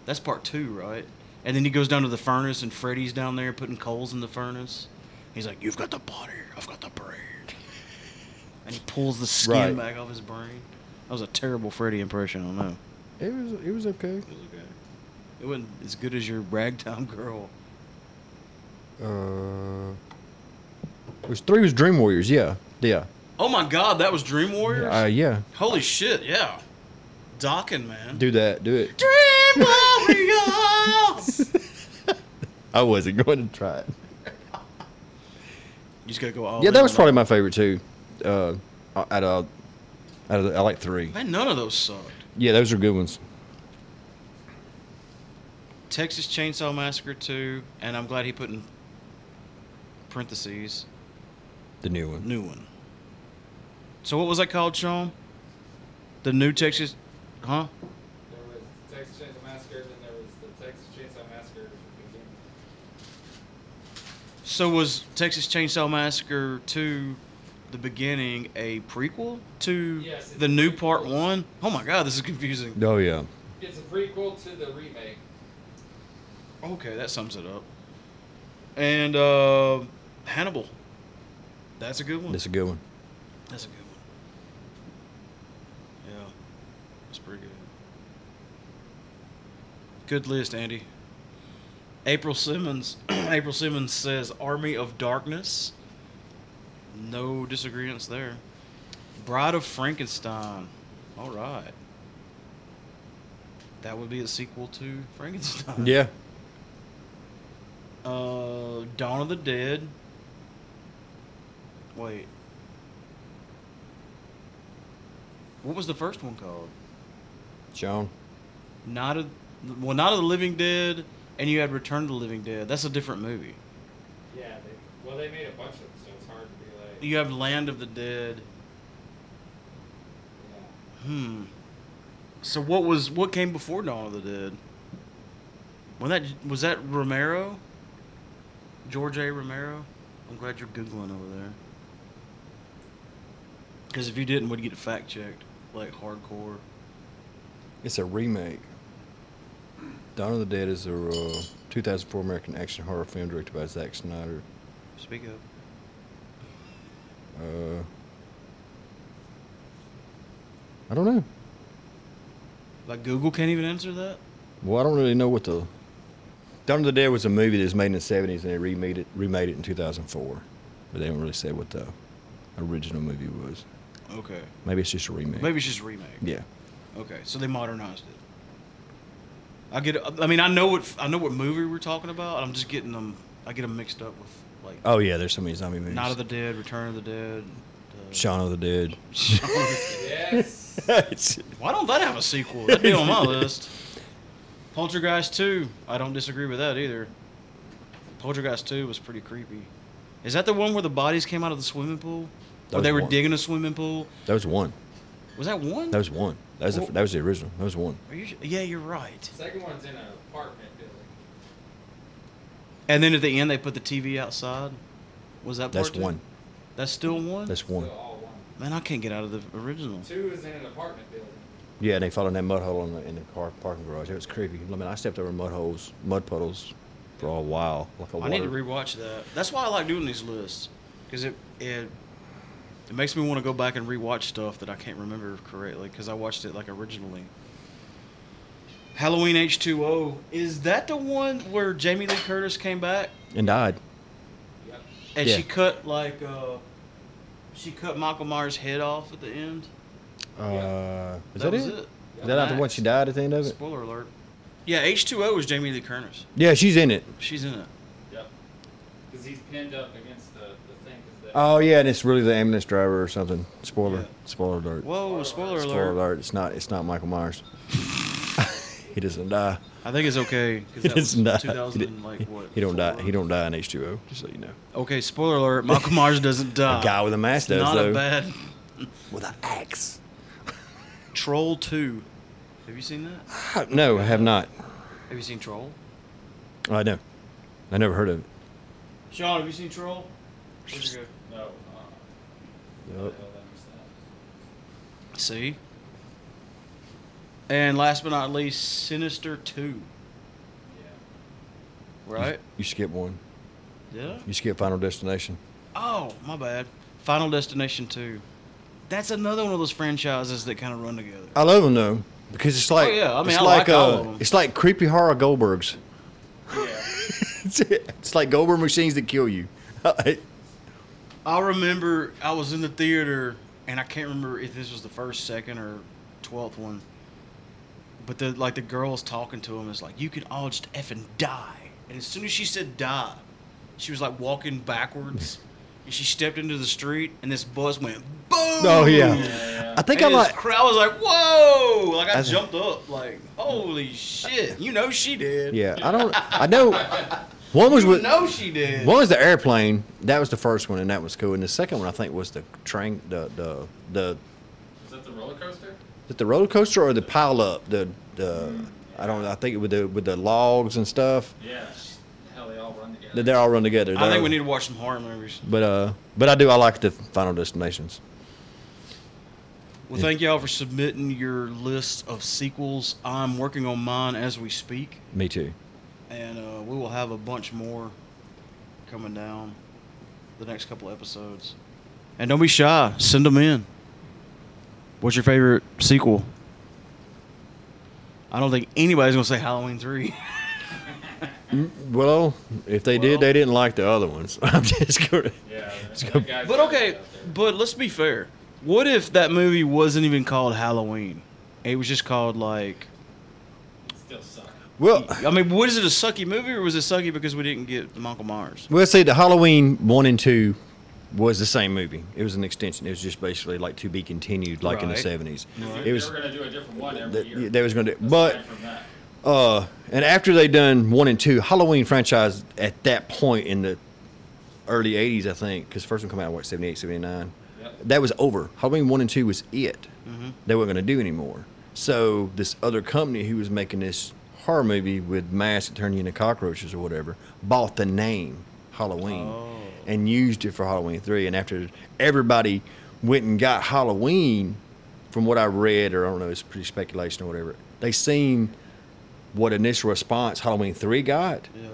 That's part two, right? And then he goes down to the furnace and Freddy's down there putting coals in the furnace. He's like, You've got the body, I've got the brain. And he pulls the skin Right. back off his brain. That was a terrible Freddy impression, I don't know. It was. It was okay. It was okay. It wasn't as good as your ragtime girl. Uh. It was three was Dream Warriors. Yeah. Yeah. Oh my god, that was Dream Warriors? Uh, yeah. Holy shit, yeah. Docking, man. Do that. Do it. Dream Warriors! I wasn't going to try it. you just gotta go all Yeah, that was probably my favorite too. Uh, out of out of the, I like three. Man, none of those sucked. Yeah, those are good ones. Texas Chainsaw Massacre 2, and I'm glad he put in parentheses, The new one. new one. So what was that called, Sean? The new Texas, huh? There was Texas Chainsaw Massacre, then there was the Texas Chainsaw Massacre. So was Texas Chainsaw Massacre 2 the beginning a prequel to Yes, the new prequel. part 1? Oh my god, this is confusing. Oh yeah. It's a prequel to the remake. Okay, that sums it up. And uh Hannibal. That's a good one. That's a good one. That's a good one. Yeah. That's pretty good. Good list, Andy. April Simmons. April Simmons says Army of Darkness. No disagreements there. Bride of Frankenstein. All right. That would be a sequel to Frankenstein. Yeah. Uh, Dawn of the Dead. Wait. What was the first one called? Joan. Not of, well, not of the Living Dead, and you had Return of the Living Dead. That's a different movie. Yeah, they, well, they made a bunch of them, so it's hard to be like. You have Land of the Dead. Yeah. Hmm. So what was what came before Dawn of the Dead? Was that was that Romero? George A. Romero. I'm glad you're googling over there. Because if you didn't, we'd get it fact checked, like hardcore. It's a remake. Dawn of the Dead is a uh, 2004 American action horror film directed by Zack Snyder. Speak up. Uh, I don't know. Like Google can't even answer that. Well, I don't really know what the. Dawn of the Dead was a movie that was made in the 70s and they remade it remade it in 2004. But they haven't really say what the original movie was. Okay. Maybe it's just a remake. Maybe it's just a remake. Yeah. Okay, so they modernized it. I get. I mean, I know what I know what movie we're talking about. I'm just getting them. I get them mixed up with like Oh yeah, there's so many zombie movies. Night of the Dead, Return of the Dead. uh, Shaun of the Dead. Yes. Why don't that have a sequel? That'd be on my list. Poltergeist 2. I don't disagree with that either. Poltergeist 2 was pretty creepy. Is that the one where the bodies came out of the swimming pool? That Or they were one. digging a swimming pool? that was one. Was that one? That was one. That was the, that was the original. That was one. Are you, yeah, you're right. The second one's in an apartment building. And then at the end, they put the TV outside. Was that part That's two? one. That's still one? That's one. Still all one. Man, I can't get out of the original. Two is in an apartment building. Yeah, and they fell in that mud hole in the, in the car parking garage. It was creepy. I mean, I stepped over mud holes, mud puddles, for a while. Like a I need to water- rewatch that. That's why I like doing these lists because it it it makes me want to go back and rewatch stuff that I can't remember correctly because I watched it like originally. Halloween H two O is that the one where Jamie Lee Curtis came back and died. Yep. and Yeah. she cut like uh she cut Michael Myers' head off at the end. Uh, is that, was it? it. Is that not the one she died at the end of it? Spoiler alert. Yeah, H two O is Jamie Lee Curtis. Yeah, she's in it. She's in it. Yep. Because he's pinned up against the, the thing. 'cause the, Oh yeah, and it's really the ambulance driver or something. Spoiler. Yeah. Spoiler alert. Whoa! Spoiler alert. Spoiler alert. It's not. It's not Michael Myers. he doesn't die. I think it's okay He because that was doesn't die. 2000 He, like what? he don't die. He don't die in H two O. Just so you know. Okay, spoiler alert: Michael Myers doesn't die. The guy with a mask It's does not though. a bad with an axe. Troll Two. Have you seen that? Ah, no, I have not. Have you seen Troll? I know. I never heard of it. Sean, have you seen Troll? Where'd you no. Uh, Yup. what the hell that was that? See. And last but not least, Sinister Two. Yeah. Right? You skip one. Yeah. You skip Final Destination. Oh, my bad. Final Destination Two. That's another one of those franchises that kind of run together. I love them though because it's like Oh, yeah, I mean, it's I like like all uh, of 'em. it's like creepy horror Goldbergs. Yeah. it's, it's like Goldberg machines that kill you. I remember I was in the theater, and I can't remember if this was the first, second, or twelfth one. But the like the girls talking to him is like, "You can all just effing die." And as soon as she said "die," she was like walking backwards, and she stepped into the street, and this bus went boom. oh yeah. Yeah. I think and I like. crowd was like, "Whoa!" Like I That's- jumped up, like, "Holy shit!" You know she did. Yeah, I don't. I know. One was You with. know she did. One was the airplane. That was the first one, and that was cool. And the second one, I think, was the train. The the the. Was that the roller coaster? Is it the roller coaster or the pile up? The the. I don't. know. I think with the with the logs and stuff. Yeah. Hell, they all run together. That they're all run together. I They're- think we need to watch some horror movies. But uh, but I do. I like the Final Destinations. Well, thank y'all for submitting your list of sequels. I'm working on mine as we speak, Me too. And uh, we will have a bunch more coming down the next couple episodes. And don't be shy. Send them in. What's your favorite sequel? I don't think anybody's gonna say Halloween three. Well, if they Well- did, they didn't like the other ones. I'm just gonna. Yeah. Let's that go. guy's but okay, it out there. but let's be fair. What if that movie wasn't even called Halloween? It was just called like. It still sucks. Well, I mean, was it a sucky movie or was it sucky because we didn't get the Michael Myers? well, see, the Halloween one and two was the same movie. It was an extension. It was just basically like to be continued, like in the Right. seventies. They, It was. they were gonna do a different one every They, year. they was going to, aside but from that. uh, and after they done one and two, Halloween franchise at that point in the early '80s, I think, because first one came out what 78, 79. Yep. That was over. Halloween one and two was it. Mm-hmm. They weren't going to do anymore. So this other company who was making this horror movie with masks that turn you into cockroaches or whatever bought the name Halloween Oh. and used it for Halloween three. And after everybody went and got Halloween, from what I read, or I don't know, it's pretty speculation or whatever. They seen what initial response Halloween three got, Yeah.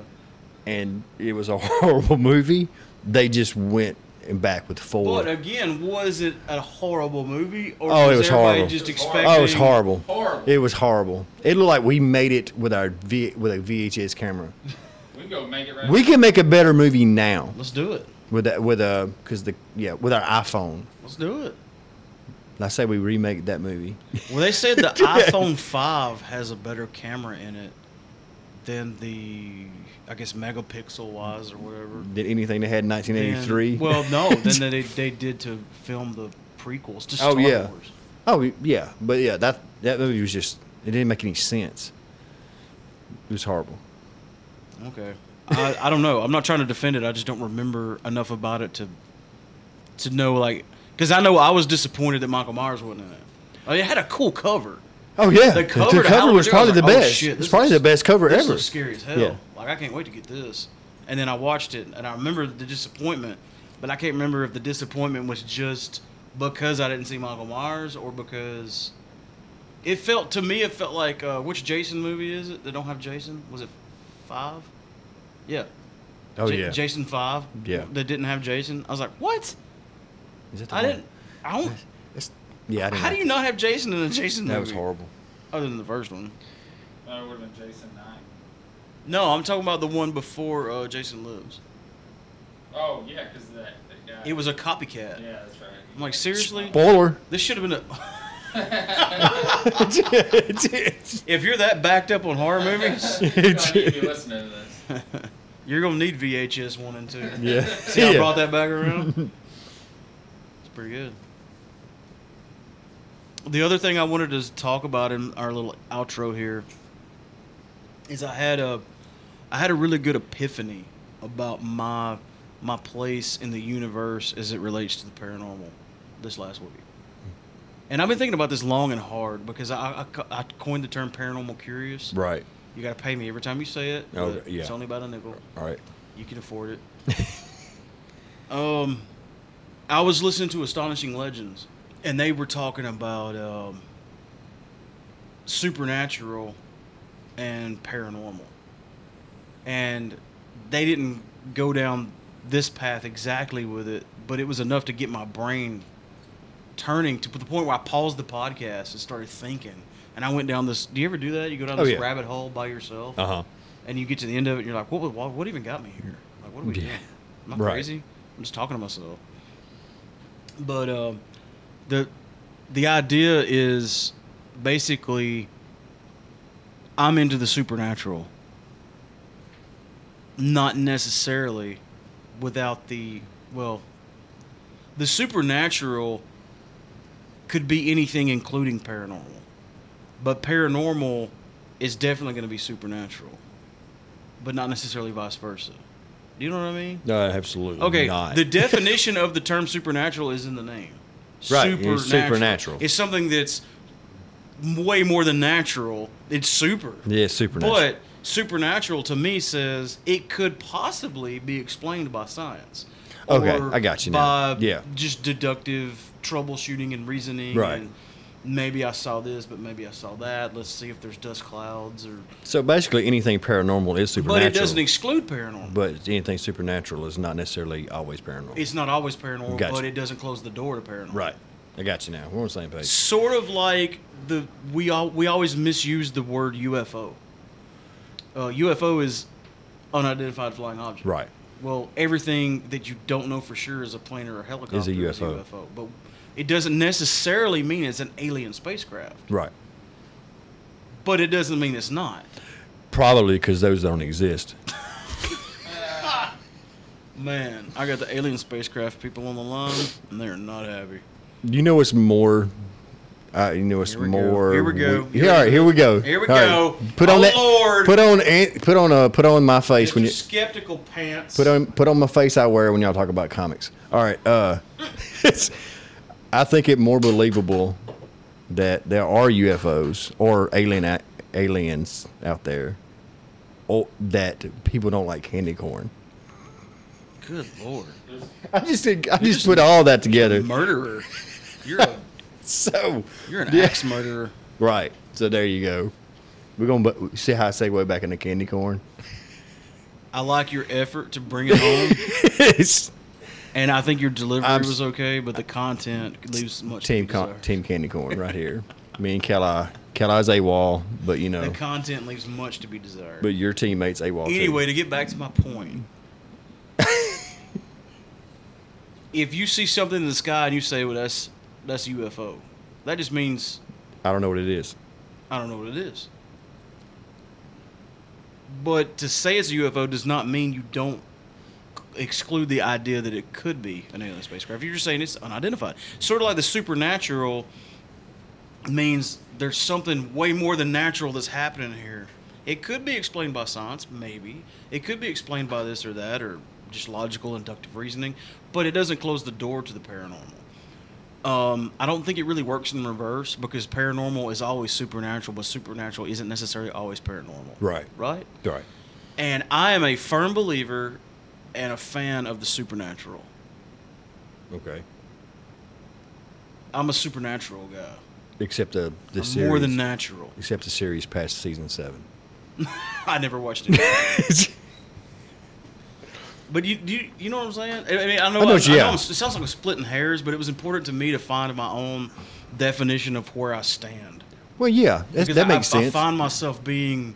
and it was a horrible movie. They just went and back with four. But again, was it a horrible movie, or Oh, was, it was horrible. just It was expecting? horrible. oh, it was horrible. Horrible. It was horrible. It looked like we made it with our v, with a VHS camera. We can go make it right. We can make a better movie now Let's do it. with that with a because the yeah with our iPhone. Let's do it. I say we remake that movie. Well, they said the iPhone 5 has a better camera in it than the, I guess, megapixel wise or whatever. Did anything they had in 1983? Than- well, no, than they they did to film the prequels to oh, Star Oh, yeah. Wars. oh yeah, but yeah, that that movie was just it didn't make any sense. It was horrible. Okay. I, I don't know. I'm not trying to defend it. I just don't remember enough about it to to know like because I know I was disappointed that Michael Myers wasn't in it. Like, it had a cool cover. Oh yeah, The the cover cover, was probably the like, oh, best. shit, it's probably the best cover ever. This ever. looks scary as hell. Yeah. Like I can't wait to get this. And then I watched it and I remember the disappointment, but I can't remember if the disappointment was just because I didn't see Michael Myers or because It felt to me. It felt like uh, which Jason movie is it that don't have Jason? Was it five? Yeah. Oh Ja- yeah. Jason five. Yeah. That didn't have Jason. I was like, what? Is that the I one? didn't. I don't. It's- yeah. I didn't How do you not have Jason in a Jason movie? That was horrible. Other than the first one. That would have been Jason 9. No, I'm talking about the one before uh, Jason Lives. Oh, yeah, because that, that guy. It was a copycat. Yeah, that's right. I'm like, seriously? Spoiler. This should have been a. if you're that backed up on horror movies, you don't need to be listening to this. you're gonna need VHS one and two. yeah. See, I Yeah. brought that back around. It's pretty good. The other thing I wanted to talk about in our little outro here is I had a I had a really good epiphany about my my place in the universe as it relates to the paranormal this last week. And I've been thinking about this long and hard because I, I, I coined the term paranormal curious. Right. You got to pay me every time you say it. Oh, yeah. It's only about a nickel. All right. You can afford it. um, I was listening to Astonishing Legends, and they were talking about um, supernatural and paranormal, and they didn't go down this path exactly with it, but it was enough to get my brain turning to the point where I paused the podcast and started thinking. And I went down this. Do you ever do that? You go down Oh, this yeah. rabbit hole by yourself Uh huh. and you get to the end of it, and you're like, what, what, what even got me here? Like, what are we Yeah. doing? Am I Right. crazy? I'm just talking to myself. But um, the the idea is basically, I'm into the supernatural. Not necessarily without the well, the supernatural could be anything, including paranormal. But paranormal is definitely going to be supernatural, but not necessarily vice versa. Do you know what I mean? No, absolutely. Okay, Not. the definition of the term supernatural is in the name. Right, it's supernatural. It's something that's way more than natural. It's super. yeah, supernatural. But supernatural to me says it could possibly be explained by science. Okay, I got you now. By Yeah. just deductive troubleshooting and reasoning. Right. And maybe I saw this, but maybe I saw that. Let's see if there's dust clouds or. so basically, anything paranormal is supernatural. But it doesn't exclude paranormal. But anything supernatural is not necessarily always paranormal. it's not always paranormal, Gotcha. but it doesn't close the door to paranormal. right. I got you now. We're on the same page. Sort of like the we all we always misuse the word UFO. Uh, UFO is unidentified flying object. Right. Well, everything that you don't know for sure is a plane or a helicopter Is a UFO. But it doesn't necessarily mean it's an alien spacecraft. Right. But it doesn't mean it's not. Probably because those don't exist. Man, I got the alien spacecraft people on the line, and they're not happy. You know what's more? Uh, you know what's Here we go. more? Here we go. Yeah, all right, here we go. Here we All right, go. Put Oh, on that. Lord. Put on. Put on. Uh, put on my face when Mr. you. skeptical pants. Put on. Put on my face. I wear when y'all talk about comics. All right. Uh, it's, I think it more believable that there are UFOs or alien a- aliens out there, or that people don't like candy corn. Good lord, I just I just put all that together. murderer! You're a So you're an Yeah. axe murderer. right. So there you go. We're gonna see how I segue back into candy corn. I like your effort to bring it home, It's and I think your delivery I'm was okay, but the content leaves much team to con- team candy corn right here. Me and Kelly. Uh, Kelly's a wall, but you know, The content leaves much to be desired. but your teammates a wall. anyway, to get back to my point, if you see something in the sky and you say, "Well, that's that's UFO," that just means I don't know what it is. I don't know what it is. But to say it's a UFO does not mean you don't exclude the idea that it could be an alien spacecraft. You're just saying it's unidentified. Sort of like the supernatural means there's something way more than natural that's happening here. It could be explained by science, maybe. It could be explained by this or that, or just logical inductive reasoning, but it doesn't close the door to the paranormal. Um, I don't think it really works in reverse because paranormal is always supernatural, but supernatural isn't necessarily always paranormal. Right. Right? Right. And I am a firm believer and a fan of the supernatural. Okay. I'm a supernatural guy. Except the the I'm series. more than natural. Except the series past season seven. I never watched it. But you, you, you know what I'm saying? I mean, I know, I know I, you- I know yeah. It sounds like I'm splitting hairs, but it was important to me to find my own definition of where I stand. well, yeah, that's, that I, makes I, sense. I find myself being,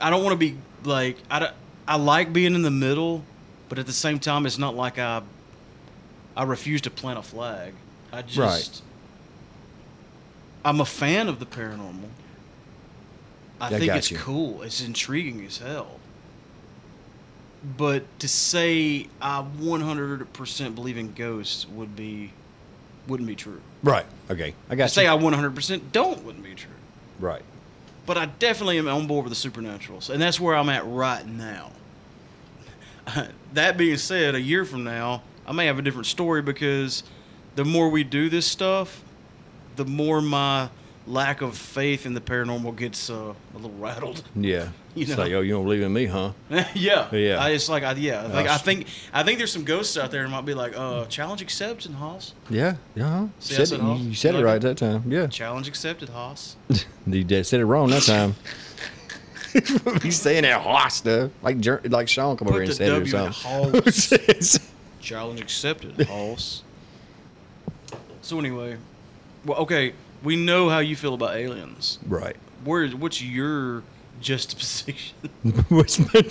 I don't want to be like I, don't- I like being in the middle, but at the same time, it's not like I, I refuse to plant a flag. I just, Right. I'm a fan of the paranormal. I I think it's you. cool. It's intriguing as hell. But to say I 100% believe in ghosts would be, wouldn't be true. right. Okay. I got to got say. I 100% don't wouldn't be true right. but I definitely am on board with the supernaturals, and that's where I'm at right now. that being said, a year from now, I may have a different story because the more we do this stuff, the more my lack of faith in the paranormal gets uh, a little rattled. Yeah. You it's know. like, oh, you don't believe in me, huh? yeah, Yeah. I, it's like, I, yeah, like, Uh, I think, I think there's some ghosts out there that might be like, uh, challenge accepted, Hoss. Yeah. Yeah. huh? See, Said said it- you said You it right that time. Yeah. Challenge accepted, Hoss. You did- said it wrong that time. He's saying that hot stuff. Like Jer- like Sean come over here and say said it or something. Challenge accepted, Hoss. So anyway, well, okay, we know how you feel about aliens. right. Where, what's your juxtaposition? What's my,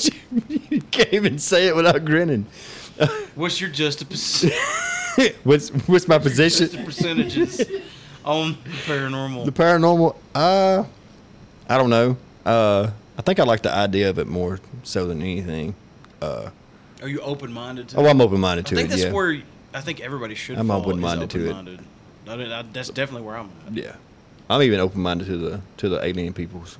you can't even say it without grinning. What's your juxtaposition? what's what's my position? the percentages on the paranormal? The paranormal. Uh, I don't know. Uh, I think I like the idea of it more so than anything. Uh, Are you open minded to? oh, it? I'm open minded to it. I think that's yeah. where I think everybody should. I'm open-minded to it. I mean, I- that's definitely where I'm at. yeah. I'm even open minded to the to the alien peoples,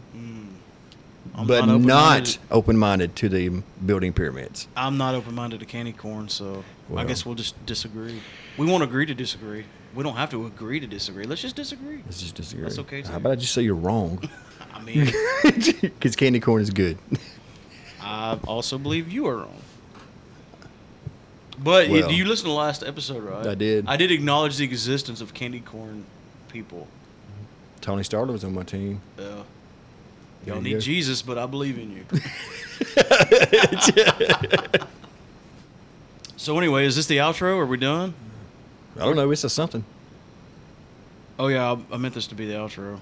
I'm but not not open-minded- to the building pyramids. I'm not open minded to candy corn, so I guess we'll just disagree. We won't agree to disagree. We don't have to agree to disagree. Let's just disagree. Let's just disagree. That's okay, too. How about I just say you're wrong? Mean, Because candy corn is good. I also believe you are wrong. But Well. do you listen to the last episode, right? I did. I did acknowledge the existence of candy corn people. Tony Starler was on my team. Y'all you need go. Jesus, but I believe in you. so anyway, is this the outro? Are we done? I don't know. It's a something. Oh yeah, I, I meant this to be the outro.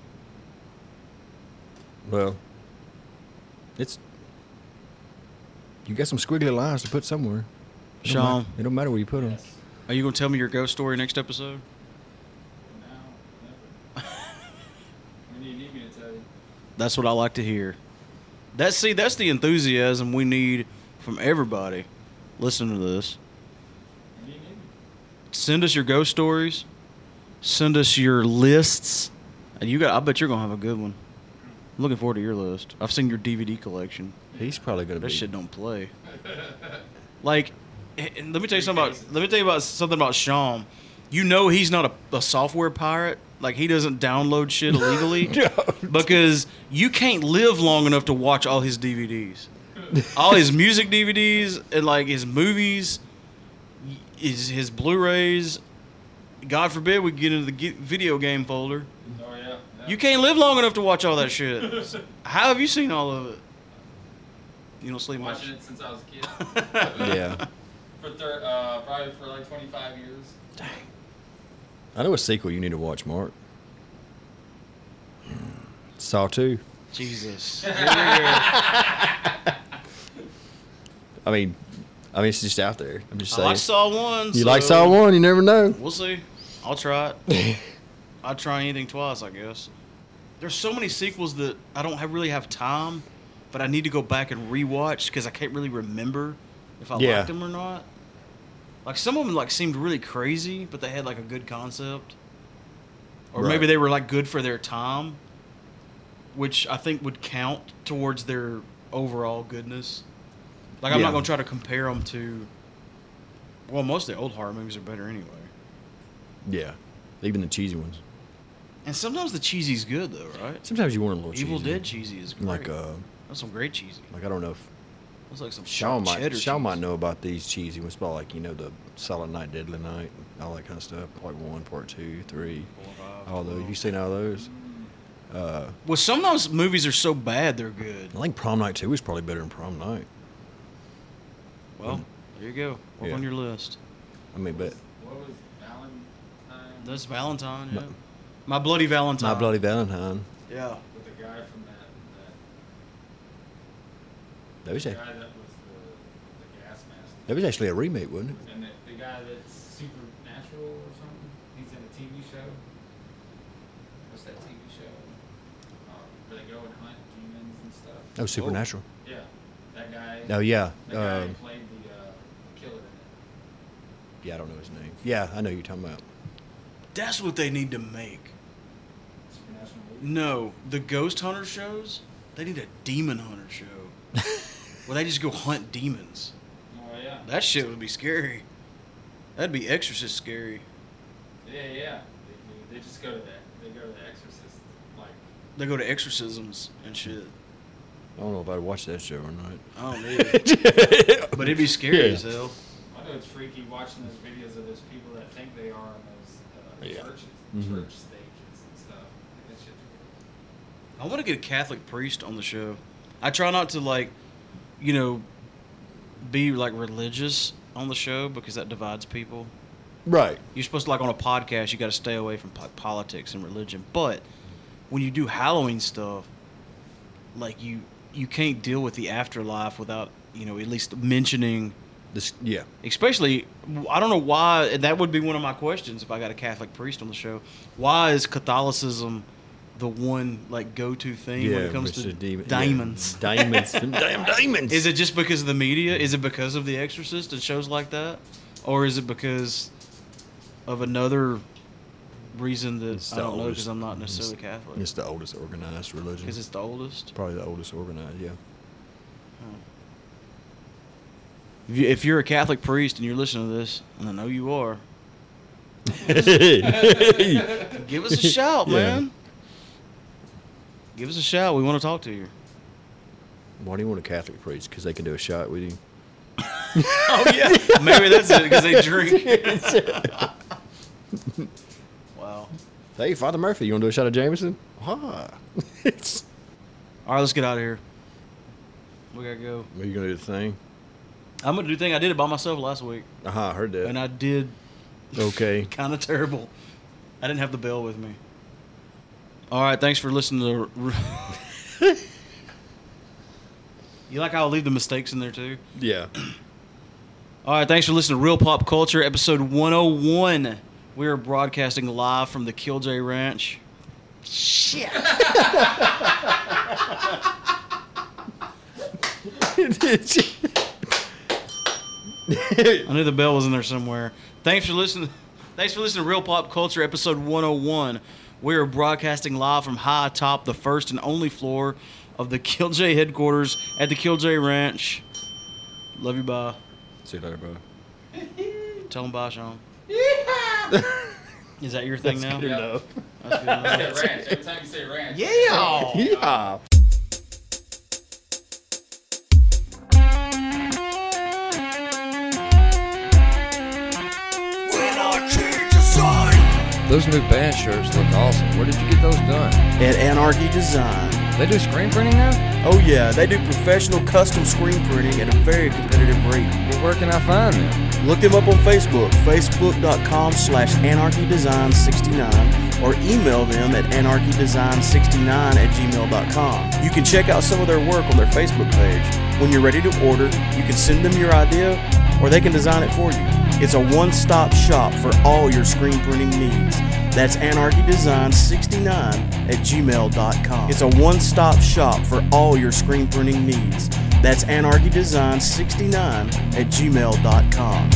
Well, it's you got some squiggly lines to put somewhere. It don't Sean, it don't matter where you put them. Yes. are you gonna tell me your ghost story next episode? No, never. when do you need me to tell you? That's what I like to hear. That's see, that's the enthusiasm we need from everybody. Listen to this. When do you need me? Send us your ghost stories. Send us your lists. And you got. I bet you're gonna have a good one. I'm looking forward to your list. I've seen your DVD collection. He's probably gonna That be. shit don't play. Like, let me tell you something about. Let me tell you about something about Sean. You know he's not a, a software pirate. Like he doesn't download shit illegally because you can't live long enough to watch all his DVDs, all his music DVDs, and like his movies, his his Blu-rays. God forbid we get into the video game folder. Yeah. yeah. You can't live long enough to watch all that shit. How have you seen all of it? You don't sleep much. watching it since I was a kid. yeah. for thir- uh, probably for like 25 years. Dang. I know a sequel you need to watch, Mark. Saw two. Jesus. Here we go. I mean, I mean it's just out there. I'm just I saying. I like Saw one. you so like Saw one? You never know. We'll see. I'll try it. I'd try anything twice, I guess. There's so many sequels that I don't have, really have time, but I need to go back and rewatch because I can't really remember if I Yeah. liked them or not. Like some of them like seemed really crazy, but they had like a good concept, or maybe they were like good for their time, which I think would count towards their overall goodness. Like I'm Yeah. not gonna try to compare them to. Well, most of the old horror movies are better anyway. Yeah. Even the cheesy ones. And sometimes the cheesy's good though, right? Sometimes you want a little cheesy. Evil cheesy. Dead cheesy is great. Like uh, That's some great cheesy. like I don't know if Looks like some Sean sharp cheddar might Sean cheese. might know about these cheesy ones, but like you know the Silent Night, Deadly Night, all that kind of stuff. Like one, part two, three, all those. You seen all those? Uh, Well, sometimes movies are so bad they're good. I think Prom Night Two is probably better than Prom Night. Well, there you go. Work Yeah. on your list. I mean, but What was Valentine? That's Valentine. Yeah. My- My Bloody Valentine. My Bloody Valentine. Yeah. With the guy from that. That was That guy that was the, the gas mask. that was actually a remake, wasn't it? And the, the guy that's supernatural or something. He's in a TV show. What's that TV show? Um, where they go and hunt demons and stuff. Oh, Supernatural. Yeah, that guy. Oh yeah. That guy Um, played the uh, killer in it. yeah, I don't know his name. Yeah, I know who you're talking about. That's what they need to make. Supernatural movie. No, the ghost hunter shows. They need a demon hunter show. where they just go hunt demons. Oh yeah. That shit would be scary. That'd be Exorcist scary. Yeah, yeah. They, they, they just go to that. They go to the Exorcist. Like, They go to exorcisms and shit. I don't know if I'd watch that show or not. I don't know. but it'd be scary Yeah. as hell. I know it's freaky watching those videos of those people that think they are in those uh, Yeah. churches, Mhm. church stages and stuff. Like, that shit's weird. I want to get a Catholic priest on the show. I try not to like, you know, be like religious on the show because that divides people. Right. You're supposed to like on a podcast, you got to stay away from po- politics and religion. But when you do Halloween stuff, like you you can't deal with the afterlife without you know at least mentioning. This. Yeah. Especially, I don't know why. That would be one of my questions if I got a Catholic priest on the show. Why is Catholicism the one like go-to thing when it comes to Mr. Demon- diamonds? Yeah. Diamonds. Damn diamonds. Is it just because of the media? Is it because of The Exorcist and shows like that, or is it because of another reason that It's I don't know because I'm not it's- necessarily Catholic? It's the oldest organized religion. Because it's the oldest. Probably the oldest organized. Yeah. If, you, if you're a Catholic priest and you're listening to this, and I know you are, give us a shout, Yeah. man. Give us a shout. We want to talk to you. Why do you want a Catholic priest? Because they can do a shot with you. Oh yeah, maybe that's it because they drink. wow. Hey, Father Murphy, you want to do a shot of Jameson? Ah. It's- All right, let's get out of here. We gotta go. Are you gonna do the thing? I'm gonna do the thing. I did it by myself last week, Uh huh. I heard that. and I did okay. kind of terrible. I didn't have the bell with me. All right, thanks for listening to. you like how I'll leave the mistakes in there too? Yeah. All right, thanks for listening to Real Pop Culture, episode 101. We are broadcasting live from the Killjoy Ranch. Shit. I knew the bell was in there somewhere. Thanks for listening. Thanks for listening to Real Pop Culture, episode 101. We are broadcasting live from high atop the first and only floor of the Kill Killjoy headquarters at the Kill Killjoy Ranch. Love you, bye. See you later, bro. Tell them bye, Sean. Is that your thing now? good Yeah. enough. That's good enough. Ranch. Every time you say ranch. Yeah. Yeah. Those new band shirts look awesome. Where did you get those done? at Anarchy Design. They do screen printing now? Oh yeah, they do professional custom screen printing at a very competitive rate. Well, where can I find them? Look them up on Facebook, facebook.com slash anarchydesign69, or email them at anarchydesign69 at gmail.com. You can check out some of their work on their Facebook page. When you're ready to order, you can send them your idea, or they can design it for you. It's a one-stop shop for all your screen printing needs. That's anarchydesign69 at gmail.com. It's a one-stop shop for all your screen printing needs. That's anarchydesign69 at gmail.com.